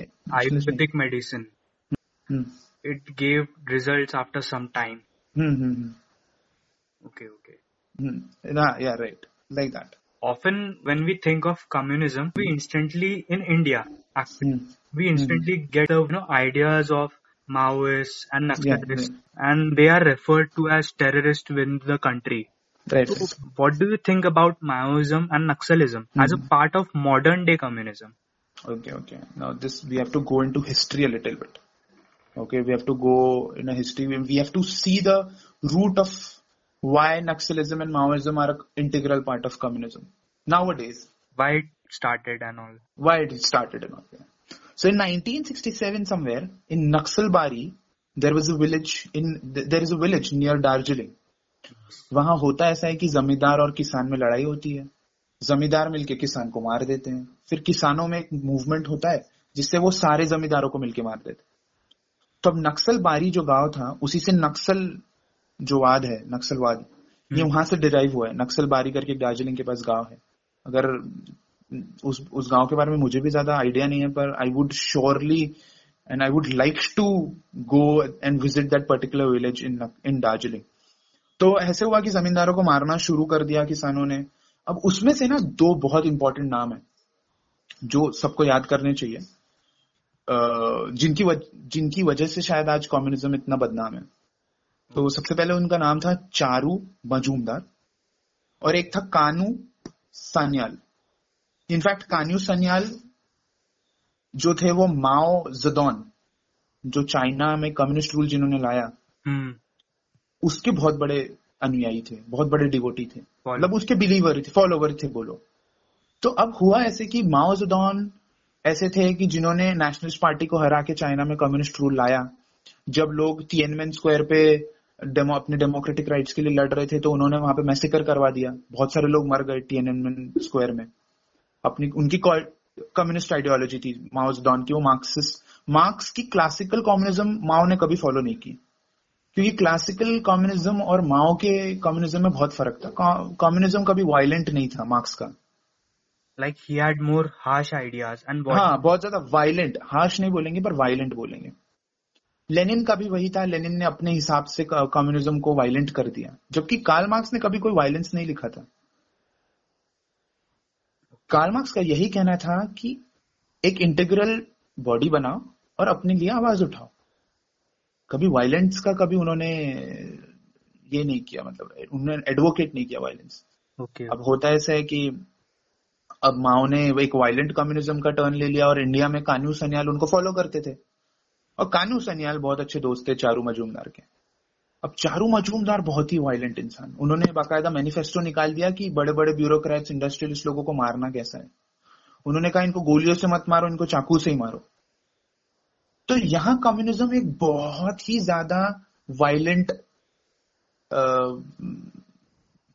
हम्म it gave results after some time hmm hmm okay okay hmm yeah, yeah right like that often when we think of communism we instantly in india actually hmm we instantly get the you know ideas of maoists and Yeah, naxalists and they are referred to as terrorists within the country right So what do you think about maoism and naxalism hmm. as a part of modern day communism Okay, okay. Now this we have to go into history a little bit. Okay, we have to go in a history. We have to see the root of why Naxalism and Maoism are an integral part of communism nowadays. why it started and all Why it started and all. Yeah. So in 1967 somewhere in Naxalbari, there was a village in there is a village near Darjeeling. वहाँ होता ऐसा है कि जमींदार और किसान में लड़ाई होती है। जमींदार मिलके किसान को मार देते हैं। फिर किसानों में एक मूवमेंट होता है जिससे वो सारे जमींदारों को मिलके मार देते हैं। तो अब नक्सल बारी जो गाँव था उसी से नक्सल जो वाद है नक्सलवाद ये वहाँ से डिराइव हुआ है। नक्सल बारी करके दार्जिलिंग के पास गाँव है। अगर उस उस गाँव के बारे में मुझे भी ज़्यादा आइडिया नहीं है पर I would surely and I would like to go and visit that particular village in in Darjeeling तो ऐसे हुआ कि जमींदारों को मारना शुरू कर दिया किसानों ने। अब उसमें से ना दो बहुत इंपॉर्टेंट नाम है जो सबको याद करने चाहिए। जिनकी वज, जिनकी वजह से शायद आज कम्युनिज्म इतना बदनाम है। तो सबसे पहले उनका नाम था चारू मजूमदार और एक था कानू सान्याल। इनफैक्ट कान्यू सान्याल जो थे वो माओ जदौन जो चाइना में कम्युनिस्ट रूल जिन्होंने लाया। hmm उसके बहुत बड़े अनुयायी थे बहुत बड़े डिवोटी थे। मतलब उसके बिलीवर थे फॉलोवर थे बोलो तो अब हुआ ऐसे कि माओ जदौन ऐसे थे कि जिन्होंने नेशनलिस्ट पार्टी को हरा के चाइना में कम्युनिस्ट रूल लाया। जब लोग तियनमेन स्क्वायर पे डेमो अपने डेमोक्रेटिक राइट्स के लिए लड़ रहे थे तो उन्होंने वहाँ पे मैसेकर करवा दिया। बहुत सारे लोग मर गए तियनमेन स्क्वायर में। अपनी उनकी कम्युनिस्ट आइडियोलॉजी थी माओ जदौन की वो मार्क्सिस्ट मार्क्स की क्लासिकल कम्युनिज्म माओ ने कभी फॉलो नहीं की। क्योंकि क्लासिकल कम्युनिज्म और माओ के कम्युनिज्म में बहुत फ़र्क था। कम्युनिज्म कभी वायलेंट नहीं था मार्क्स का। Like he had more harsh ideas and हाँ बहुत ज़्यादा वायलेंट हार्श नहीं बोलेंगे पर वायलेंट बोलेंगे। लेनिन का भी वही था। लेनिन ने अपने हिसाब से कम्युनिज्म को वायलेंट कर दिया। जबकि कार्ल मार्क्स ने कभी कोई वायलेंस नहीं लिखा था। कार्ल मार्क्स का यही कहना था कि एक इंटीग्रल बॉडी बनाओ और अपने लिए आवाज़ उठाओ। कभी वायलेंस का कभी उन्होंने ये नहीं किया मतलब उन्होंने एडवोकेट नहीं किया वायलेंस okay. अब होता ऐसा है कि अब माओ ने एक वायलेंट कम्युनिज्म का टर्न ले लिया और इंडिया में कानू सन्याल उनको फॉलो करते थे। और कानू सन्याल बहुत अच्छे दोस्त थे चारू मजूमदार के। अब चारू मजूमदार बहुत ही वायलेंट इंसान। उन्होंने बाकायदा मैनिफेस्टो निकाल दिया कि बड़े बड़े ब्यूरोक्रेट्स इंडस्ट्रियलिस्ट लोगों को मारना कैसा है। उन्होंने कहा इनको गोलियों से मत मारो इनको चाकू से ही मारो। तो यहाँ कम्युनिज्म एक बहुत ही ज़्यादा वायलेंट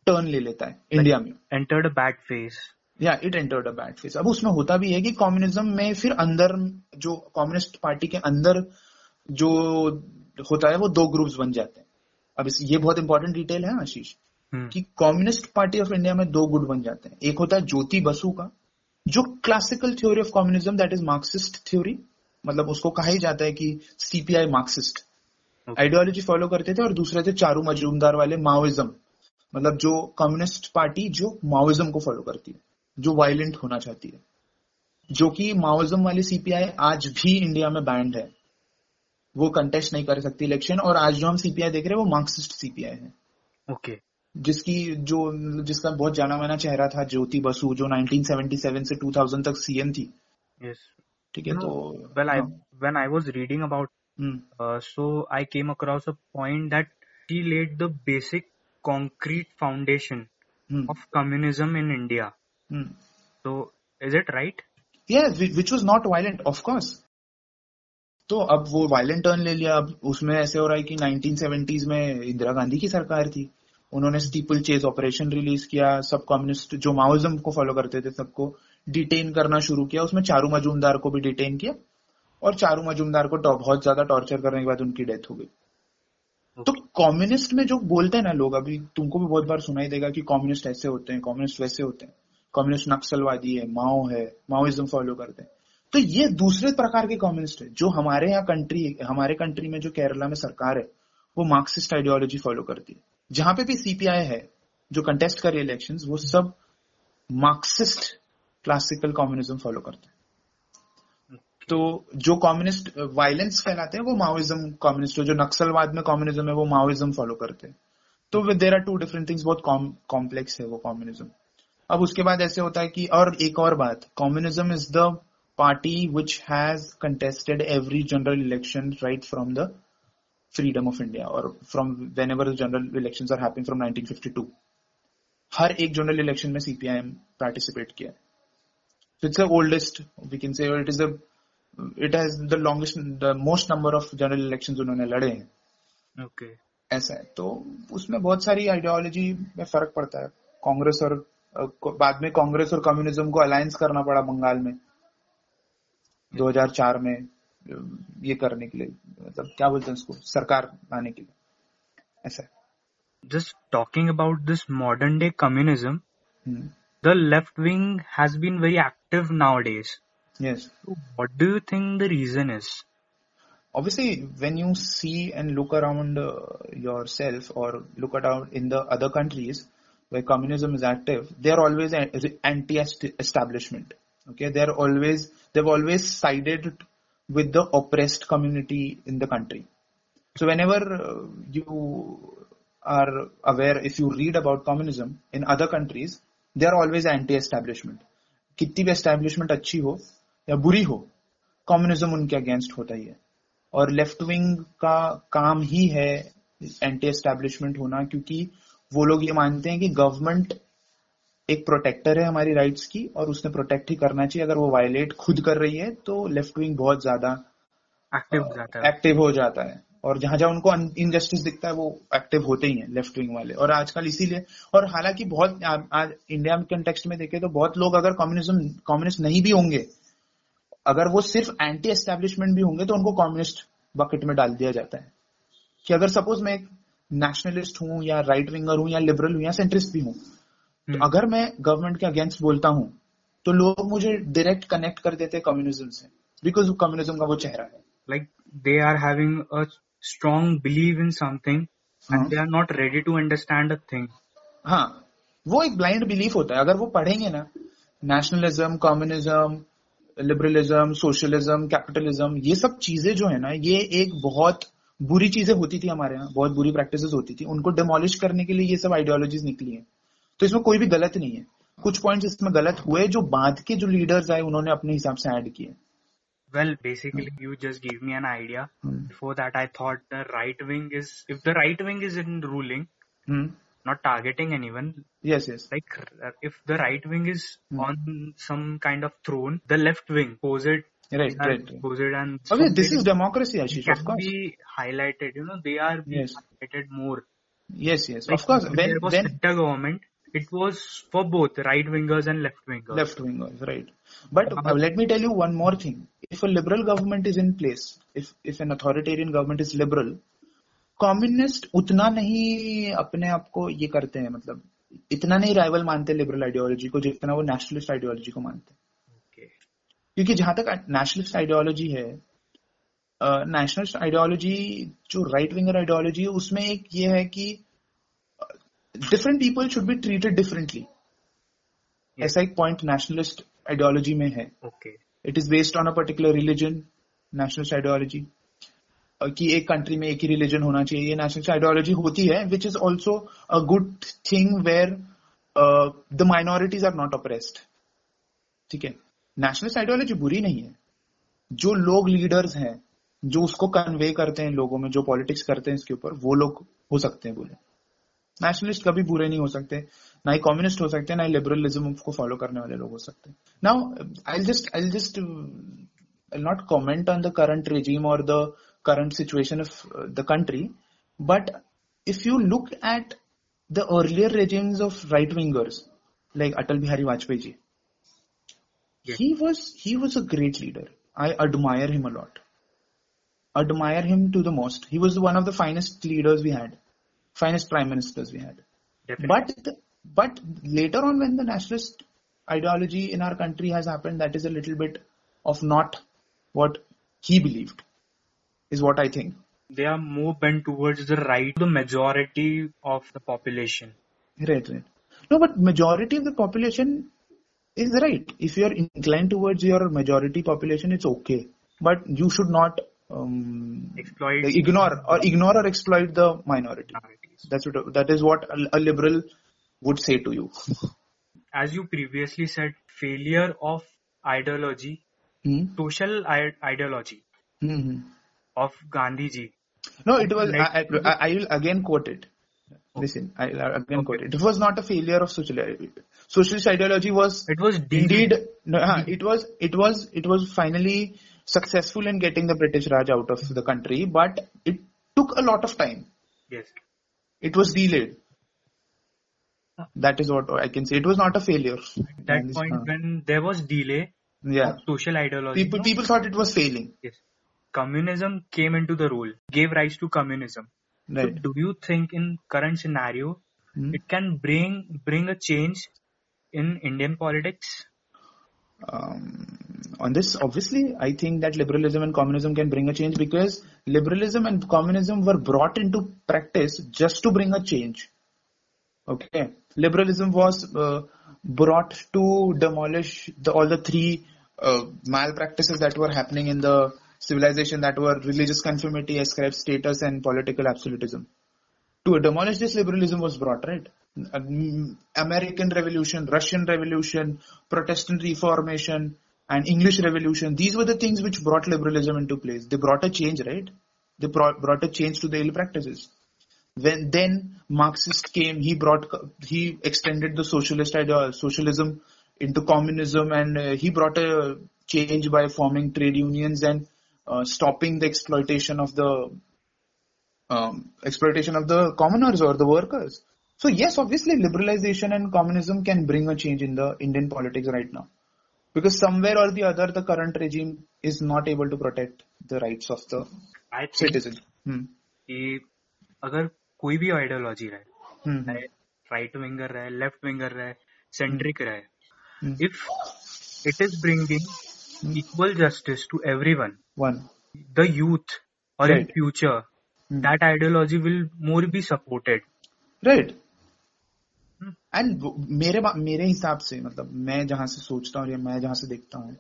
टर्न ले लेता है इंडिया में। एंटर्ड अ बैड फेस या it entered a bad phase अब उसमें होता भी है कि कम्युनिज्म में फिर अंदर जो कम्युनिस्ट पार्टी के अंदर जो होता है वो दो ग्रुप्स बन जाते हैं। अब इस ये बहुत इंपॉर्टेंट डिटेल है आशीष हम्म। कि कम्युनिस्ट पार्टी ऑफ़ इंडिया में दो गुट बन जाते हैं। एक होता है ज्योति बसु का जो classical theory of communism that is Marxist theory मतलब उसको कहा ही जाता है कि सीपीआई मार्क्सिस्ट आइडियोलॉजी फॉलो करते थे और दूसरे थे चारू मजूमदार वाले माओइज्म मतलब जो कम्युनिस्ट पार्टी जो माओइज्म को फॉलो करती है जो वायलेंट होना चाहती है। जो कि माओइज्म वाली सीपीआई आज भी इंडिया में बैंड है। वो कंटेस्ट नहीं कर सकती इलेक्शन और आज जो हम सीपीआई देख रहे हैं वो मार्क्सिस्ट सीपीआई है। ओके जिसकी जो जिसका बहुत जाना माना चेहरा था ज्योति बसु जो 1977 से 2000 तक सीएम थी। यस ठीक है तो well I when I was reading about so I came across a point that he laid the basic concrete foundation of communism in India तो is it right yes which was not violent of course तो अब वो वायलेंट टर्न ले लिया। अब उसमें ऐसे हो रहा है कि 1970s में इंदिरा गांधी की सरकार थी। उन्होंने स्टीपल चेज ऑपरेशन रिलीज़ किया। सब कम्युनिस्ट जो माओज्म को फॉलो करते थे सबको डिटेन करना शुरू किया। उसमें चारू मजूमदार को भी डिटेन किया और चारू मजूमदार को बहुत ज़्यादा टॉर्चर करने के बाद उनकी डेथ हो गई। तो कम्युनिस्ट में जो बोलते हैं ना लोग अभी तुमको भी बहुत बार सुनाई देगा कि कम्युनिस्ट ऐसे होते हैं कम्युनिस्ट वैसे होते हैं। कम्युनिस्ट नक्सलवादी है माओ है माओइज्म फॉलो करते हैं। तो ये दूसरे प्रकार के कम्युनिस्ट है जो हमारे यहाँ कंट्री हमारे कंट्री में जो केरला में सरकार है वो मार्क्सिस्ट आइडियोलॉजी फॉलो करती है। जहाँ पे भी सीपीआई है जो कंटेस्ट करे इलेक्शन वो सब मार्क्सिस्ट क्लासिकल कम्युनिज्म फॉलो करते हैं। तो जो कम्युनिस्ट वायलेंस फैलाते हैं वो माओइज्म कम्युनिस्ट जो नक्सलवाद में कम्युनिज्म है वो माओइज्म फॉलो करते हैं। तो there are two different things बहुत कॉम्प्लेक्स है वो कम्युनिज्म अब उसके बाद ऐसे होता है कि और एक और बात communism is the party which has contested every general election right from the freedom of India और from whenever general election are happening from 1952 हर एक जनरल इलेक्शन में सीपीआईएम पार्टिसिपेट किया it's the oldest we can say it is the it has the longest the most number of general election उन्होंने लड़े हैं। Okay. ऐसा है। तो उसमें बहुत सारी आइडियोलॉजी में फ़र्क पड़ता है। कांग्रेस और बाद में कांग्रेस और कम्युनिज्म को अलायंस करना पड़ा बंगाल में। 2004 में ये करने के लिए। मतलब क्या बोलते हैं उसको? सरकार लाने के लिए। ऐसा just talking about this modern day hmm, the left wing has been very active nowadays. Yes. So what do you think the reason is? Obviously when you see and look around uh, yourself or look around in the other countries where communism is active they are always anti establishment okay? They are always they've always sided with the oppressed community in the country. So whenever uh, you are aware if you read about communism in other countries they are always anti establishment कितनी भी एस्टेब्लिशमेंट अच्छी हो या बुरी हो कम्युनिज्म उनके अगेंस्ट होता ही है। और लेफ़्ट विंग का काम ही है एंटी एस्टेब्लिशमेंट होना क्योंकि वो लोग ये मानते हैं कि गवर्नमेंट एक प्रोटेक्टर है हमारी राइट्स की और उसने प्रोटेक्ट ही करना चाहिए। अगर वो वायलेट खुद कर रही है तो लेफ़्ट विंग बहुत ज़्यादा हो जाता एक्टिव हो जाता है। और जहाँ जहाँ उनको इनजस्टिस दिखता है वो एक्टिव होते ही हैं लेफ़्ट विंग वाले। और आजकल इसीलिए और हालाँकि बहुत आ- आज इंडिया के कंटेक्स्ट में देखे तो बहुत लोग अगर कम्युनिज्म कम्युनिस्ट नहीं भी होंगे अगर वो सिर्फ़ एंटी एस्टेब्लिशमेंट भी होंगे तो उनको कम्युनिस्ट बकेट में डाल दिया जाता है। कि अगर सपोज़ मैं एक नेशनलिस्ट हूँ या राइट विंगर हूँ या लिबरल हूँ या सेंट्रिस्ट भी हूँ तो हम्म, अगर मैं गवर्नमेंट के अगेंस्ट बोलता हूँ तो लोग मुझे डायरेक्ट कनेक्ट कर देते हैं कम्युनिज्म से बिकॉज़ कम्युनिज्म का वो चेहरा है। Like they are a strong belief in something हाँ। and they are not ready to understand a thing. हाँ वो एक ब्लाइंड बिलीफ होता है। अगर वो पढ़ेंगे ना nationalism communism liberalism socialism capitalism ये सब चीज़ें जो है ना ये एक बहुत बुरी चीज़ें होती थी हमारे यहाँ बहुत बुरी प्रैक्टिस होती थी। उनको डिमोलिश करने के लिए ये सब आइडियोलॉजीज निकली हैं। तो इसमें कोई भी गलत नहीं है। कुछ पॉइंट्स इसमें गलत हुए जो बाद के जो लीडर्स आए उन्होंने अपने हिसाब से ऐड किए। Well, basically, hmm. you just gave me an idea. Mm. Before that, I thought the right wing is if the right wing is in ruling, mm. not targeting anyone. Yes, yes. Like uh, if the right wing is mm. on some kind of throne, the left wing pose it. Right, right, right. It and oh, yeah, this is democracy, Ashish. Can of course, be highlighted. You know, they are being yes. highlighted more. Yes, yes. Like, of course, when, there was when, government, it was for both right wingers and left wingers. left wingers, right? But uh, let me tell you one more thing. If a liberal government is in place, if if an authoritarian government is liberal, communist उतना नहीं अपने आप को ये करते हैं मतलब इतना नहीं राइवल मानते लिबरल आइडियोलॉजी को जितना वो नेशनलिस्ट आइडियोलॉजी को मानते हैं Okay. क्योंकि जहाँ तक नेशनलिस्ट आइडियोलॉजी है नेशनलिस्ट आइडियोलॉजी जो राइट विंगर आइडियोलॉजी है उसमें एक ये है कि different people should be treated differently ऐसा एक पॉइंट नेशनलिस्ट आइडियोलॉजी में है। It is based on a particular religion nationalist ideology कि एक कंट्री में एक ही रिलीजन होना चाहिए। ये नेशनलिस्ट आइडियोलॉजी होती है which is also a good thing where the minorities are not oppressed ठीक है? नेशनलिस्ट आइडियोलॉजी बुरी नहीं है। जो लोग लीडर्स हैं जो उसको कन्वे करते हैं लोगों में जो पॉलिटिक्स करते हैं इसके ऊपर वो लोग हो सकते हैं बुरे। नेशनलिस्ट कभी बुरे नहीं हो सकते ना ही कॉम्युनिस्ट हो सकते ना ही लिबरलिज्म को फॉलो करने वाले लोग हो सकते। Now I just I just I not comment on the current regime और the current situation of the country but if you look at the earlier regimes of right wingers like Atal Bihari Vajpayee ji he was he was a great leader I admire him a lot admire him to the most he was one of the finest leaders we had finest prime ministers we had Definitely. but but later on when the nationalist ideology in our country has happened that is a little bit of not what he believed is what i think they are more bent towards the right, the majority of the population. right right no but majority of the population is right if you are inclined towards your majority population it's okay but you should not um, Exploit ignore or ignore or exploit the minority minorities. That's what that is what a, a liberal would say to you As you previously said, failure of ideology, hmm? social I- ideology Hmm, hmm. of Gandhi ji. No, it was. Like- I, I, I will again quote it. Listen, I will again quote it. It was not a failure of social socialist ideology. Was It was indeed no, huh, it was it was it was finally successful in getting the British Raj out of the country, but it took a lot of time. Yes. It was delayed. That is what I can say. It was not a failure. At that And, point, uh, when there was delay yeah, of social ideology, people no? people thought it was failing. yes, communism came into the role, gave rise to communism. So Right. do you think in current scenario Hmm. it can bring bring a change in Indian politics? um, on this, obviously, I think that liberalism and communism can bring a change because liberalism and communism were brought into practice just to bring a change. Okay, liberalism was uh, brought to demolish the, all the three uh, malpractices that were happening in the civilization that were religious conformity, ascribed status, and political absolutism. To demolish this, liberalism was brought, right? Um, American Revolution, Russian Revolution, Protestant Reformation, and English Revolution. These were the things which brought liberalism into place. They brought a change, right? They brought, a change to the ill practices. When then Marxist came, he brought he extended the socialist idea, socialism into communism, and uh, he brought a change by forming trade unions and uh, stopping the exploitation of the um, exploitation of the commoners or the workers. So yes, obviously liberalization and communism can bring a change in the Indian politics right now Because somewhere or the other, the current regime is not able to protect the rights of the I think citizen. Hmm. कि अगर कोई भी आइडियोलॉजी रहे हम्म, चाहे राइट विंगर रहे लेफ्ट विंगर रहे सेंट्रिक रहे hmm, if it is bringing equal justice to everyone, one. the youth or in Right. future, Hmm. that ideology will more be supported. Right Hmm. And मेरे मेरे हिसाब से मतलब मैं जहाँ से सोचता हूँ मैं जहाँ से देखता हूँ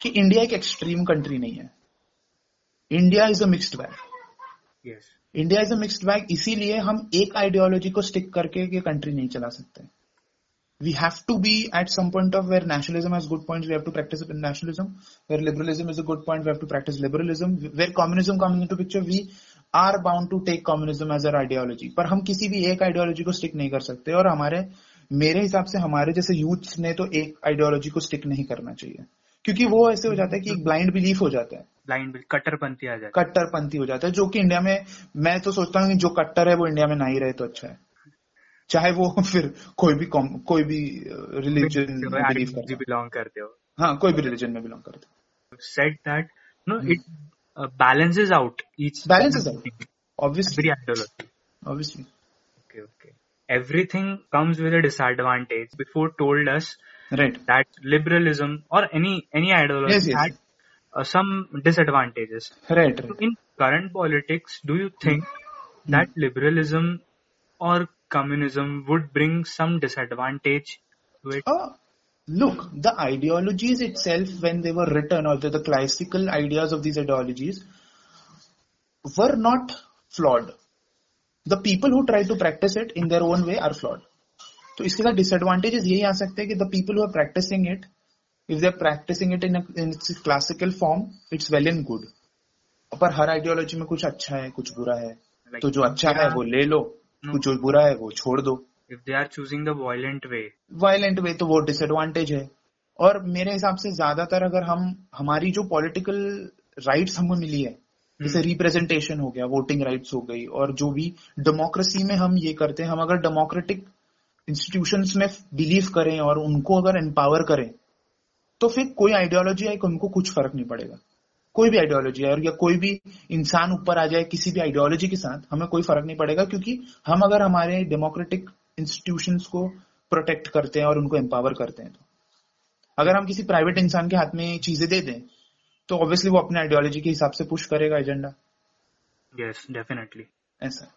कि इंडिया एक एक्सट्रीम कंट्री नहीं है। India is a mixed bag India is a mixed bag इसीलिए हम एक आइडियोलॉजी को स्टिक करके ये कंट्री नहीं चला सकते। We have to be at some point of where nationalism has good point we have to practise nationalism where liberalism is a good point we have to practise liberalism where communism comes picture we are bound to take communism as our ideology. पर हम किसी भी एक आइडियोलॉजी को स्टिक नहीं कर सकते और हमारे मेरे हिसाब से हमारे जैसे यूथ ने तो एक आइडियोलॉजी को स्टिक नहीं करना चाहिए। क्योंकि वो ऐसे हो जाता है कि एक ब्लाइंड बिलीफ हो जाता है। Blind will कट्टरपंथी आ जाए कट्टरपंथी हो जाता है जो कि इंडिया में मैं तो सोचता हूँ कि जो कट्टर है वो इंडिया में ना ही रहे तो अच्छा है। चाहे वो फिर कोई भी कोई भी रिलीजन बिलीव आइडियोलॉजी बिलोंग करते हो। हाँ। कोई भी रिलीजन में बिलोंग करते हो। Said that no it uh, balances out each balances out. obviously. Every ideology. Obviously. Okay okay. Everything comes with a disadvantage. Before told us right. that liberalism or any any ideology yes, yes. had uh, some disadvantages. Right, right. In current politics do you think mm. that liberalism or communism would bring some disadvantage to it? Uh, look, the ideologies itself, when they were written, or the, the classical ideas of these ideologies, were not flawed. The people who try to practice it in their own way are flawed. तो इसके साथ डिसएडवांटेजेस यही आ सकते हैं कि the people who are practising it if they are practising it in its classical form it's well and good पर हर आइडियोलॉजी में कुछ अच्छा है कुछ बुरा है Like, तो जो अच्छा है yeah, वो ले लो No. कुछ जो बुरा है वो छोड़ दो if they are choosing the violent way, violent way तो वो डिसएडवांटेज है। और मेरे हिसाब से ज़्यादातर अगर हम हमारी जो पॉलिटिकल राइट्स हमें मिली है जैसे रिप्रेजेंटेशन हो गया वोटिंग राइट्स हो गई और जो भी डेमोक्रेसी में हम ये करते हैं हम अगर डेमोक्रेटिक इंस्टीट्यूशंस में बिलीव करें और उनको अगर एम्पावर करें तो फिर कोई आइडियोलॉजी आए उनको कुछ फ़र्क नहीं पड़ेगा। कोई भी आइडियोलॉजी है और या कोई भी इंसान ऊपर आ जाए किसी भी आइडियोलॉजी के साथ हमें कोई फ़र्क नहीं पड़ेगा क्योंकि हम अगर हमारे डेमोक्रेटिक इंस्टीट्यूशंस को प्रोटेक्ट करते हैं और उनको एम्पावर करते हैं तो। अगर हम किसी प्राइवेट इंसान के हाथ में चीज़ें दे दें तो ऑब्वियसली वो अपने आइडियोलॉजी के हिसाब से पुश करेगा एजेंडा यस डेफिनेटली ऐसा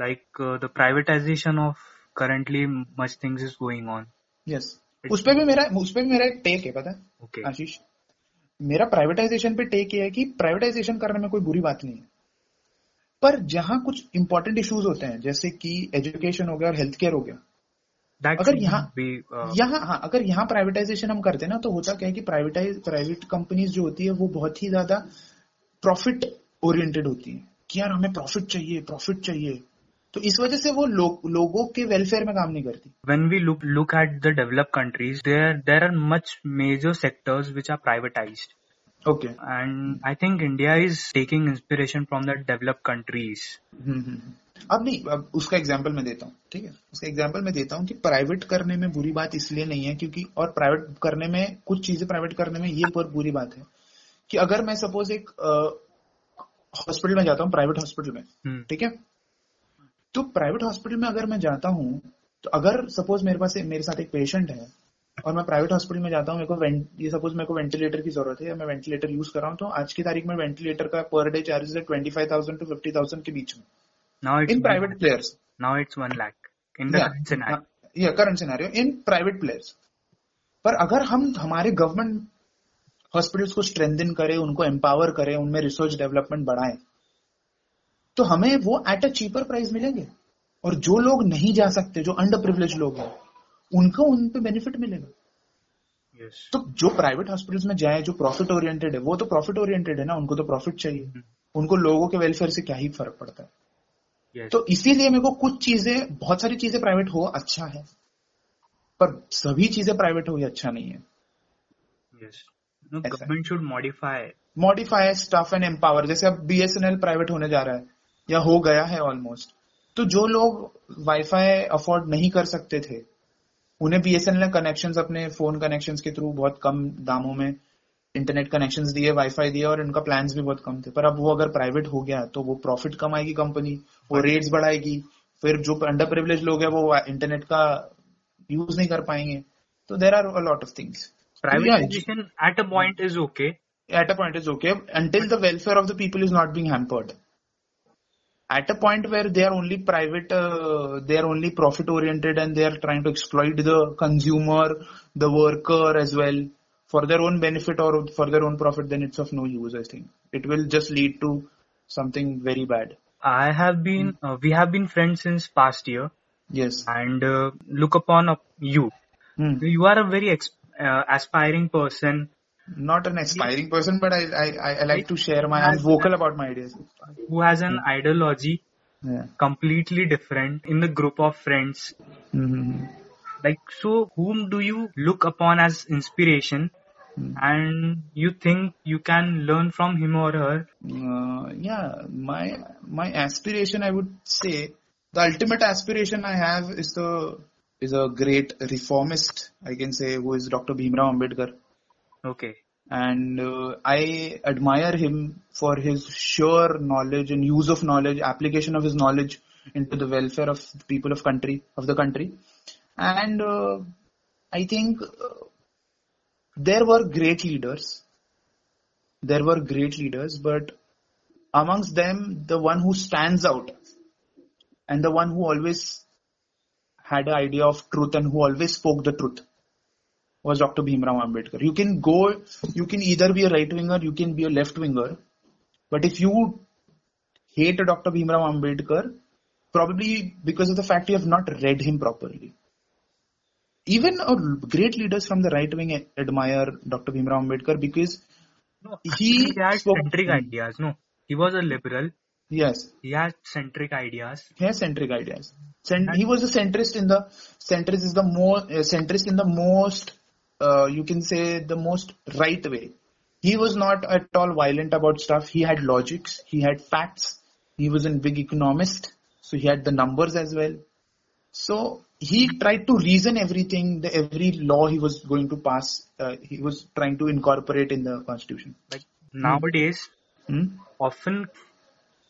uh, the privatization of currently much things is going on. Yes उस पे भी मेरा उस पे भी मेरा एक टेक है पता है? Okay. आशीष मेरा प्राइवेटाइजेशन पे टेक ये है कि प्राइवेटाइजेशन करने में कोई बुरी बात नहीं है। पर जहाँ कुछ इंपॉर्टेंट इश्यूज़ होते हैं जैसे कि एजुकेशन हो गया और हेल्थ केयर हो गया। That अगर यहाँ- uh, यहाँ हाँ अगर यहाँ प्राइवेटाइजेशन हम करते हैं ना तो होता क्या है कि प्राइवेटाइज प्राइवेट कंपनीज़ जो होती है वो बहुत ही ज़्यादा प्रॉफिट ओरिएंटेड होती है। कि यार हमें प्रॉफिट चाहिए प्रॉफिट चाहिए। तो इस वजह से वो लो, लोगों के वेलफेयर में काम नहीं करती। When we look look at the developed countries, there are much major sectors which are are okay and I think India is taking inspiration from the developed countries. Hmm, hmm, hmm. अब नहीं अब उसका एग्ज़ाम्पल मैं देता हूँ ठीक है उसका एग्ज़ाम्पल मैं देता हूँ कि प्राइवेट करने में बुरी बात इसलिए नहीं है क्योंकि और प्राइवेट करने में कुछ चीज़ें प्राइवेट करने में ये बहुत बुरी बात है कि अगर मैं सपोज़ एक हॉस्पिटल में जाता हूँ प्राइवेट हॉस्पिटल में. ठीक है तो प्राइवेट हॉस्पिटल में अगर मैं जाता हूँ तो अगर सपोज़ मेरे पास मेरे साथ एक पेशेंट है और मैं प्राइवेट हॉस्पिटल में जाता हूँ मेरे को ये सपोज़ मेरे को वेंटिलेटर की ज़रूरत है या मैं वेंटिलेटर यूज़ कर रहा हूँ तो आज की तारीख में वेंटिलेटर का पर डे चार्जेस है twenty five thousand to fifty thousand के बीच में। In private players in the current scenario. या current scenario in private players पर अगर हम हमारे गवर्नमेंट हॉस्पिटल्स को स्ट्रेंथन करें उनको एम्पावर करें उनमें रिसर्च डेवलपमेंट बढ़ाएँ तो हमें वो एट अ चीपर प्राइस मिलेंगे। और जो लोग नहीं जा सकते जो अंडर प्रिविलेज लोग हैं उनको उन पे बेनिफिट मिलेगा। Yes. तो जो प्राइवेट हॉस्पिटल्स में जाए जो प्रॉफिट ओरिएंटेड है वो तो प्रॉफिट ओरिएंटेड है ना उनको तो प्रॉफिट चाहिए। उनको लोगों के वेलफेयर से क्या ही फ़र्क पड़ता है? Yes. तो इसीलिए मेरे को कुछ चीज़ें बहुत सारी चीज़ें प्राइवेट हो अच्छा है। पर सभी चीज़ें प्राइवेट हो ये अच्छा नहीं है। Government should modify. Modify staff and empower जैसे अब बीएसएनएल प्राइवेट होने जा रहा है या हो गया है ऑलमोस्ट तो जो लोग वाईफाई अफोर्ड नहीं कर सकते थे उन्हें बीएसएनएल कनेक्शन अपने फ़ोन कनेक्शन के थ्रू बहुत कम दामों में इंटरनेट कनेक्शंस दिए वाईफाई दिए और इनका प्लान भी बहुत कम थे। पर अब वो अगर प्राइवेट हो गया तो वो प्रॉफिट कमाएगी कंपनी वो रेट्स बढ़ाएगी। फिर जो अंडर प्रिविलेज लोग हैं वो इंटरनेट का यूज़ नहीं कर पाएँगे। तो there are a lot of things Privatization at a point is okay. at a point is until the welfare of the people is not being hampered. At a point where they are only private uh, they are only profit oriented and they are trying to exploit the consumer the worker as well for their own benefit or for their own profit then it's of no use i think. It will just lead to something very bad. I have been, uh, we have been friends since past year. Yes. And uh, look upon up you. Hmm. You are a very ex- uh, aspiring person not an aspiring person but I, I i like to share my i'm vocal about my ideas who has an ideology yeah completely different in the group of friends. hmm Like, so whom do you look upon as inspiration Hmm. and you think you can learn from him or her? Uh, yeah, my my aspiration, I would say, the ultimate aspiration I have is the is a great reformist, I can say, who is Dr. Bhimrao Ambedkar, Okay. and uh, I admire him for his sure knowledge and use of knowledge, application of his knowledge into the welfare of the people of country of the country, and uh, I think uh, there were great leaders. There were great leaders, but amongst them, the one who stands out and the one who always had an idea of truth and who always spoke the truth was Dr. Bhimrao Ambedkar. You can go, you can either be a right winger, you can be a left winger, but if you hate Dr. Bhimrao Ambedkar, probably because of the fact you have not read him properly. Even great leaders from the right wing admire Dr. Bhimrao Ambedkar because No, He he had spoke- centric ideas. No, he was a liberal. yes, He had centric ideas. he has centric ideas. Cent- he was a centrist in the centrist is the more uh, centrist in the most uh, you can say the most right way. He was not at all violent about stuff. He had logics. He had facts. He was a big economist, so he had the numbers as well. So he tried to reason everything, the every law he was going to pass. Uh, he was trying to incorporate in the constitution. Like nowadays, Hmm? often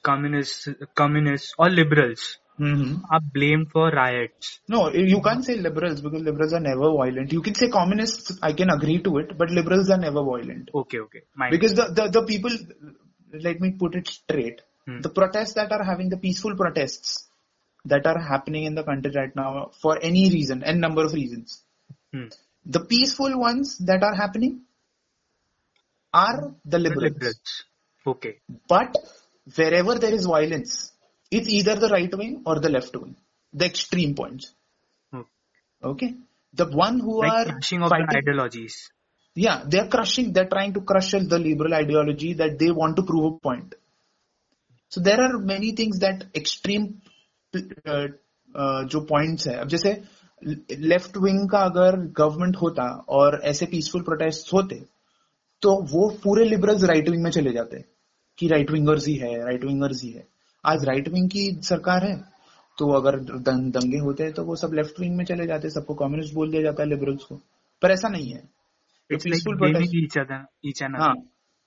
communists, communists or liberals hmm are blamed for riots. No, you can't say liberals because liberals are never violent. You can say communists, I can agree to it, but liberals are never violent. Okay, okay. Mine. Because the, the, the people, let me put it straight, Hmm. the protests that are having, the peaceful protests that are happening in the country right now for any reason, and number of reasons. Hmm. The peaceful ones that are happening are the The liberals. liberals. Okay. But wherever there is violence, it's either the right wing or the left wing, the extreme points. Hmm. Okay? The one who Like are crashing of fighting, the ideologies. yeah, they're crushing, they're trying to crush the liberal ideology that they want to prove a point. So there are many things that extreme uh, uh, जो पॉइंट्स है अब जैसे लेफ़्ट विंग का अगर गवर्नमेंट होता और ऐसे पीसफुल प्रोटेस्ट होते तो वो पूरे लिबरल्स राइट विंग में चले जाते कि राइट विंगर्स ही है राइट विंगर्स ही है आज राइट विंग की सरकार है तो अगर दंगे होते हैं तो वो सब लेफ़्ट विंग में चले जाते सबको कम्युनिस्ट बोल दिया जाता है लिबरल्स को। पर ऐसा नहीं है। हाँ।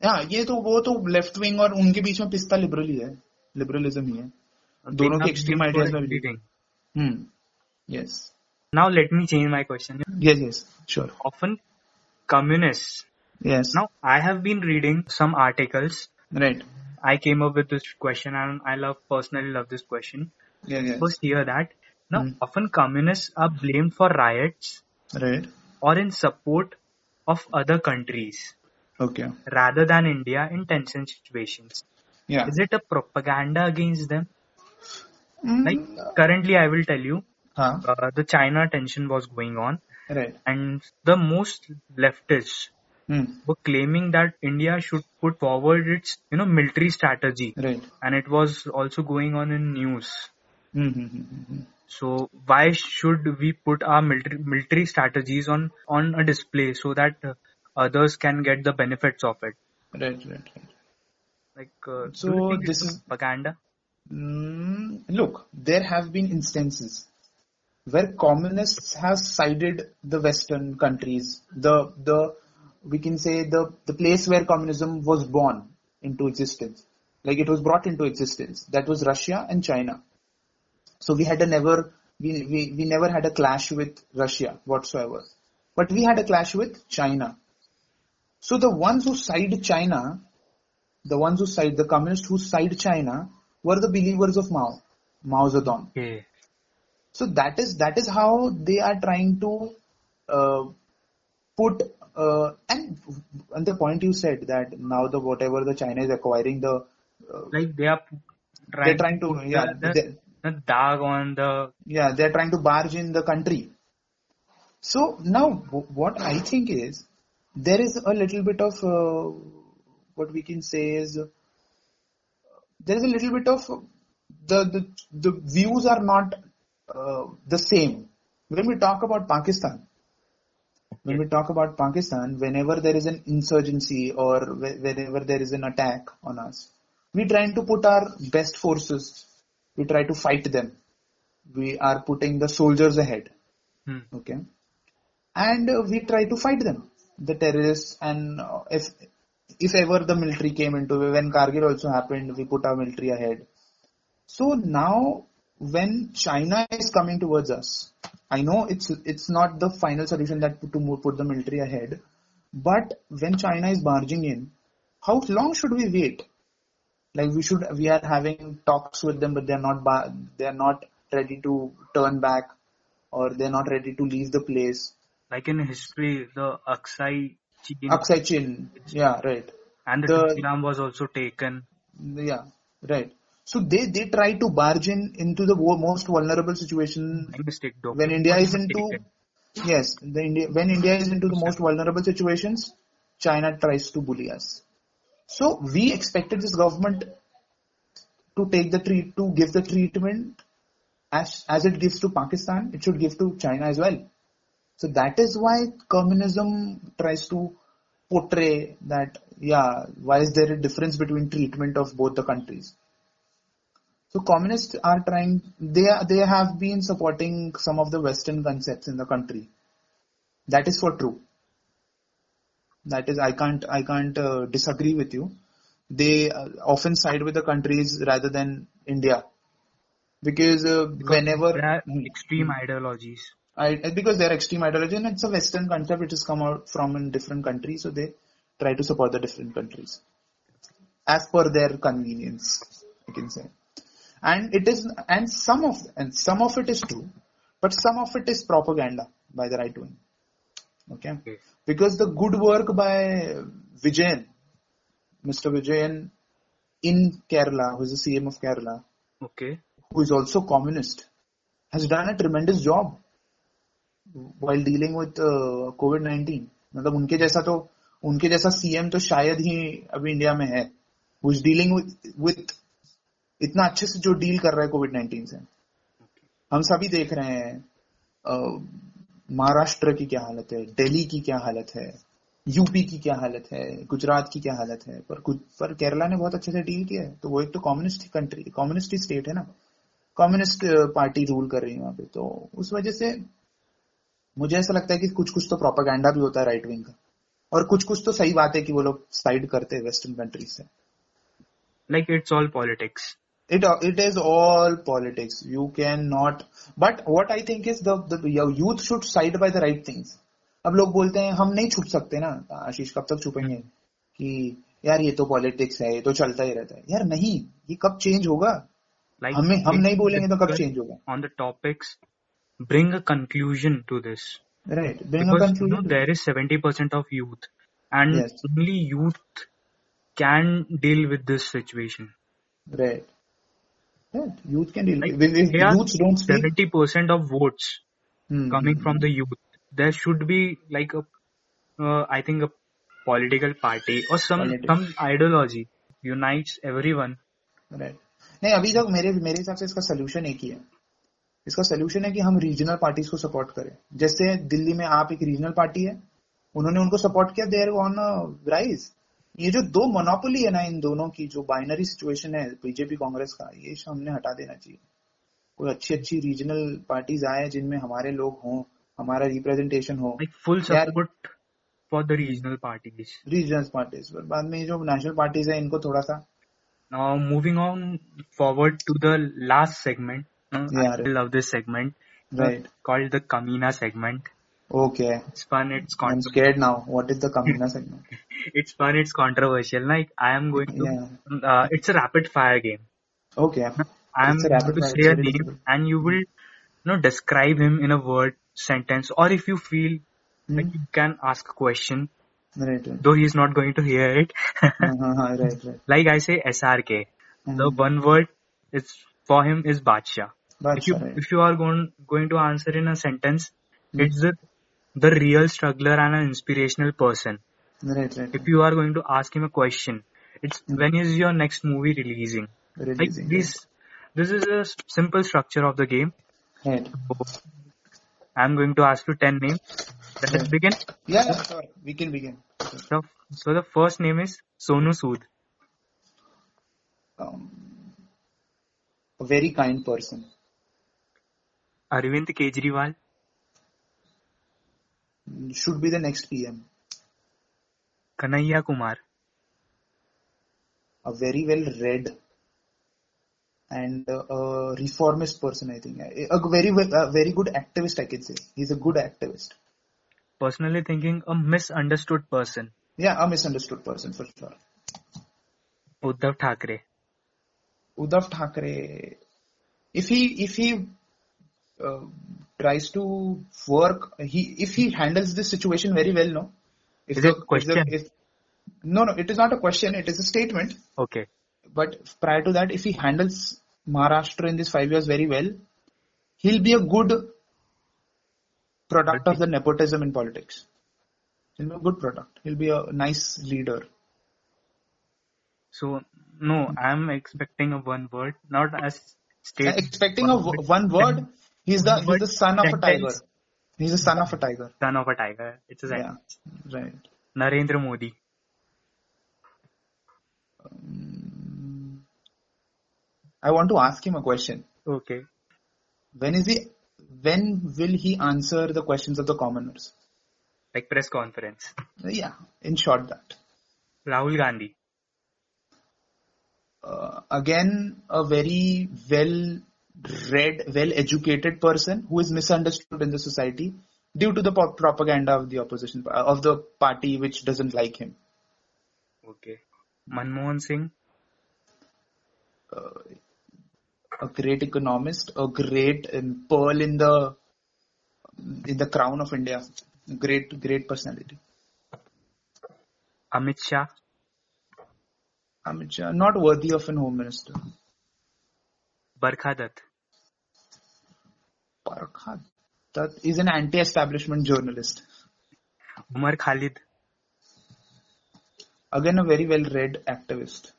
हाँ, ये तो वो तो लेफ़्ट विंग और उनके बीच में पिस्ता लिबरल ही है। लिबरलिज्म ही है। दोनों के एक्सट्रीम आइडियाज़ में yes now let me change my question yes yes sure often communist yes now I have been reading some I came up with this question and I love personally love this question. Yeah, yeah. First hear that. Now mm. often communists are blamed for riots right. or in support of other countries. Okay. Rather than India in tension situations. Yeah. Is it a propaganda against them? Mm. Like currently I will tell you huh? uh, the China tension was going on. Right. And the most leftists mm. were claiming that India should put forward its you know military strategy, right. and it was also going on in news. Mm-hmm. So why should we put our military military strategies on on a display so that uh, others can get the benefits of it? Right, right, right. Like uh, so, this is propaganda. Look, there have been instances where communists have sided the Western countries, the the we can say the, the place where communism was born into existence. Like it was brought into existence. That was Russia and China. So we had a never, we, we, we never had a clash with Russia whatsoever. But we had a clash with China. So the ones who side China, the ones who side, the communists who side China were the believers of Mao, Mao Zedong. Okay. So that is that is how they are trying to uh, put uh, and and the point you said that now the whatever the China is acquiring the uh, Like they are trying, they're trying to yeah the, they, the dag on the yeah they're trying to barge in the country. So now w- what I think is there is a little bit of uh, what we can say is uh, there is a little bit of the the, the views are not uh, the same when we talk about Pakistan when we talk about Pakistan, whenever there is an insurgency or whenever there is an attack on us, we try to put our best forces. We try to fight them. We are putting the soldiers ahead. Hmm. Okay. And uh, we try to fight them, the terrorists. And uh, if if ever the military came into when Kargil also happened, we put our military ahead. So now when China is coming towards us, I know it's it's not the final solution that to move, put the military ahead, but when China is barging in, how long should we wait? Like we should we are having talks with them, but they're not they're not ready to turn back, or they're not ready to leave the place. like in history, the Aksai Chin Aksai Chin, yeah, right. and the, the- was also taken. Yeah, right. So they they try to barge in into the most vulnerable situation mistake when India is into yes, the India when India is into the most vulnerable situations, China tries to bully us. So we expected this government to take the treat to give the treatment as as it gives to Pakistan, it should give to China as well. So that is why communism tries to portray that yeah, why is there a difference between treatment of both the countries? So communists are trying, they are, they have been supporting some of the Western concepts in the country. That is for true. That is, I can't, I can't uh, disagree with you. They uh, often side with the countries rather than India. Because, uh, whenever, There are Hmm. extreme ideologies. I, because they're extreme ideology and it's a Western concept which has come out from in different countries, so they try to support the different countries as per their convenience, I can say And it is, and some of, and some of it is true, but some of it is propaganda by the right wing. Okay. Okay. Because the good work by Vijayan, Mr. Vijayan in Kerala, who is the CM of Kerala, Okay. who is also communist, has done a tremendous job while dealing with uh, COVID-19. मतलब उनके जैसा तो उनके जैसा सीएम तो शायद ही अभी इंडिया में है who is dealing with with इतना अच्छे से जो डील कर रहा है कोविड 19 से। हम सभी देख रहे हैं महाराष्ट्र की क्या हालत है, दिल्ली की क्या हालत है यूपी की क्या हालत है, गुजरात की क्या हालत है, पर कुछ पर केरला ने बहुत अच्छे से डील किया है। तो वो एक तो कम्युनिस्ट कंट्री, कम्युनिस्ट स्टेट है ना। कम्युनिस्ट पार्टी रूल कर रही है वहाँ पे। तो उस वजह से मुझे ऐसा लगता है कि कुछ कुछ तो प्रोपागेंडा भी होता है राइट विंग का। और कुछ कुछ तो सही बात है कि वो लोग साइड करते हैं वेस्टर्न कंट्रीज़ से। Like it's all politics. It it is all politics you cannot but what i think is the the youth should side by the right things अब लोग बोलते हैं हम नहीं छुप सकते ना आशीष कब तक छुपेंगे कि यार ये तो पॉलिटिक्स है ये तो चलता ही रहता है यार नहीं ये कब चेंज होगा Like हमें हम नहीं बोलेंगे तो कब चेंज होगा on the topics, bring a conclusion to this. Right bring a conclusion there is 70% of youth, and Yes. only youth can deal with this situation. Right youth can deal Like if youths don't speak 70% of votes hmm, coming from the youth. There should be like a, uh, I think a political party or some Politics. some ideology unites everyone. Right नहीं अभी तक मेरे मेरे हिसाब से इसका सोल्यूशन एक ही है इसका सोल्यूशन है कि हम रीजनल पार्टीज़ को सपोर्ट करें जैसे दिल्ली में आप एक रीजनल पार्टी है उन्होंने उनको सपोर्ट किया देयर ऑन राइज ये जो दो मोनोपोली है ना इन दोनों की जो बाइनरी सिचुएशन है बीजेपी कांग्रेस का ये हमने हटा देना चाहिए। कोई अच्छी अच्छी रीजनल पार्टीज़ आए जिनमें हमारे लोग हों हमारा रिप्रेजेंटेशन हो। Full support for the regional parties regional parties पर बाद में जो नेशनल पार्टीज़ है इनको थोड़ा सा now moving on forward to the last segment I love this segment right called the Kameena segment okay It's fun. It's I'm scared now. What is the Kamina segment? It's fun. It's controversial. Like I am going to. Yeah. Uh, it's a rapid fire game. Okay. I am going to say a name and you will, you know, describe him in a word sentence, or if you feel like Hmm? you can ask a question, Right. Right. though he's not going to hear it. Uh-huh, right. Right. like I say, SRK. The Mhm. one word is for him is Badsha. That's if you right. if you are going going to answer in a sentence, Hmm. it's the the real struggler and an inspirational person. Right. Right. If you are going to ask him a question, it's Hmm. when is your next movie releasing? Like Releasing. this, this is a simple structure of the game. Right. I'm going to ask you ten names. Let us begin. Yeah. yeah, Sure. We can begin. So, so the first name is Sonu Sood. Um, a very kind person. Arvind Kejriwal. Should be the next PM. Kanhaiya Kumar. A very well read and uh, a reformist person. I think a a very a very good activist. I can say he's a good activist. Personally thinking, a misunderstood person. Yeah, a misunderstood person for sure. Uddhav Thackeray. Uddhav Thackeray, if he if he uh, tries to work, he if he handles this situation very well, no. If Is it a question? If the, if, no, no, it is not a question. It is a statement. Okay. But prior to that, if he handles Maharashtra in these five years very well, he'll be a good product of the nepotism in politics. He'll be a good product. He'll be a nice leader. So no, I'm expecting a one word, not as state. Expecting a w- one word, he's the he's the son of a tiger. He's the son of a tiger. Son of a tiger. It's a Yeah, right. Narendra Modi. Um, I want to ask him a question. Okay. When is he? When will he answer the questions of the commoners? Like press conference. Yeah, in short, that. Rahul Gandhi. uh, again a very well read well educated person who is misunderstood in the society due to the propaganda of the opposition uh, of the party which doesn't like him Okay. Manmohan Singh. uh, a great economist a great um, pearl in the in the crown of india great great personality Amit Shah. Amit Shah, not worthy of an home minister Barkha Dutt. Parkha that is an anti-establishment journalist. Umar Khalid. again a very well read activist.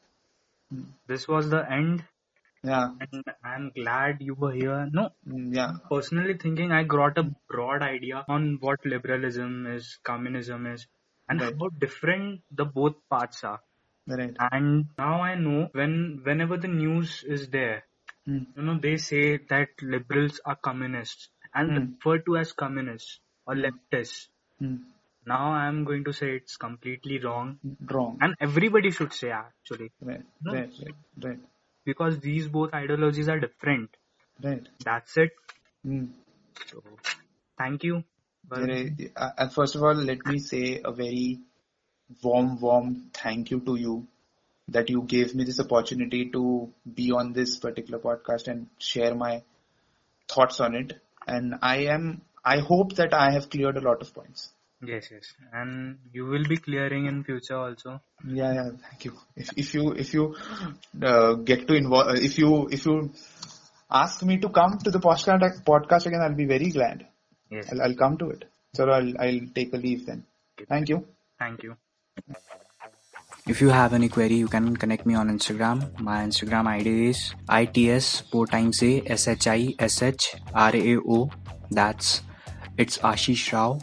This was the end. Yeah. And I'm glad you were here. No, Mm, yeah. Personally thinking I got a broad idea on what liberalism is, communism is, and Right. how different the both parts are. right. And now I know when whenever the news is there, Hmm. you know, they say that liberals are communists and Hmm. referred to as communists or leftists. Hmm. Now I'm going to say it's completely wrong. wrong And everybody should say actually. right No. right right right Because these both ideologies are different. right That's it. Hmm. So thank you. Uh, uh, first of all let me say a very warm warm thank you to you that you gave me this opportunity to be on this particular podcast and share my thoughts on it and i am i hope that i have cleared a lot of points yes, yes. And you will be clearing in future also. yeah yeah thank you if, if you if you uh, get to involve if you if you ask me to come to the podcast podcast again i'll be very glad Yes. I'll, I'll come to it. So I'll, I'll take a leave then. Thank you. Thank you. If you have any query, you can connect me on Instagram. My Instagram ID is its four times a s h i s h r a o. That's it's Ashish Rao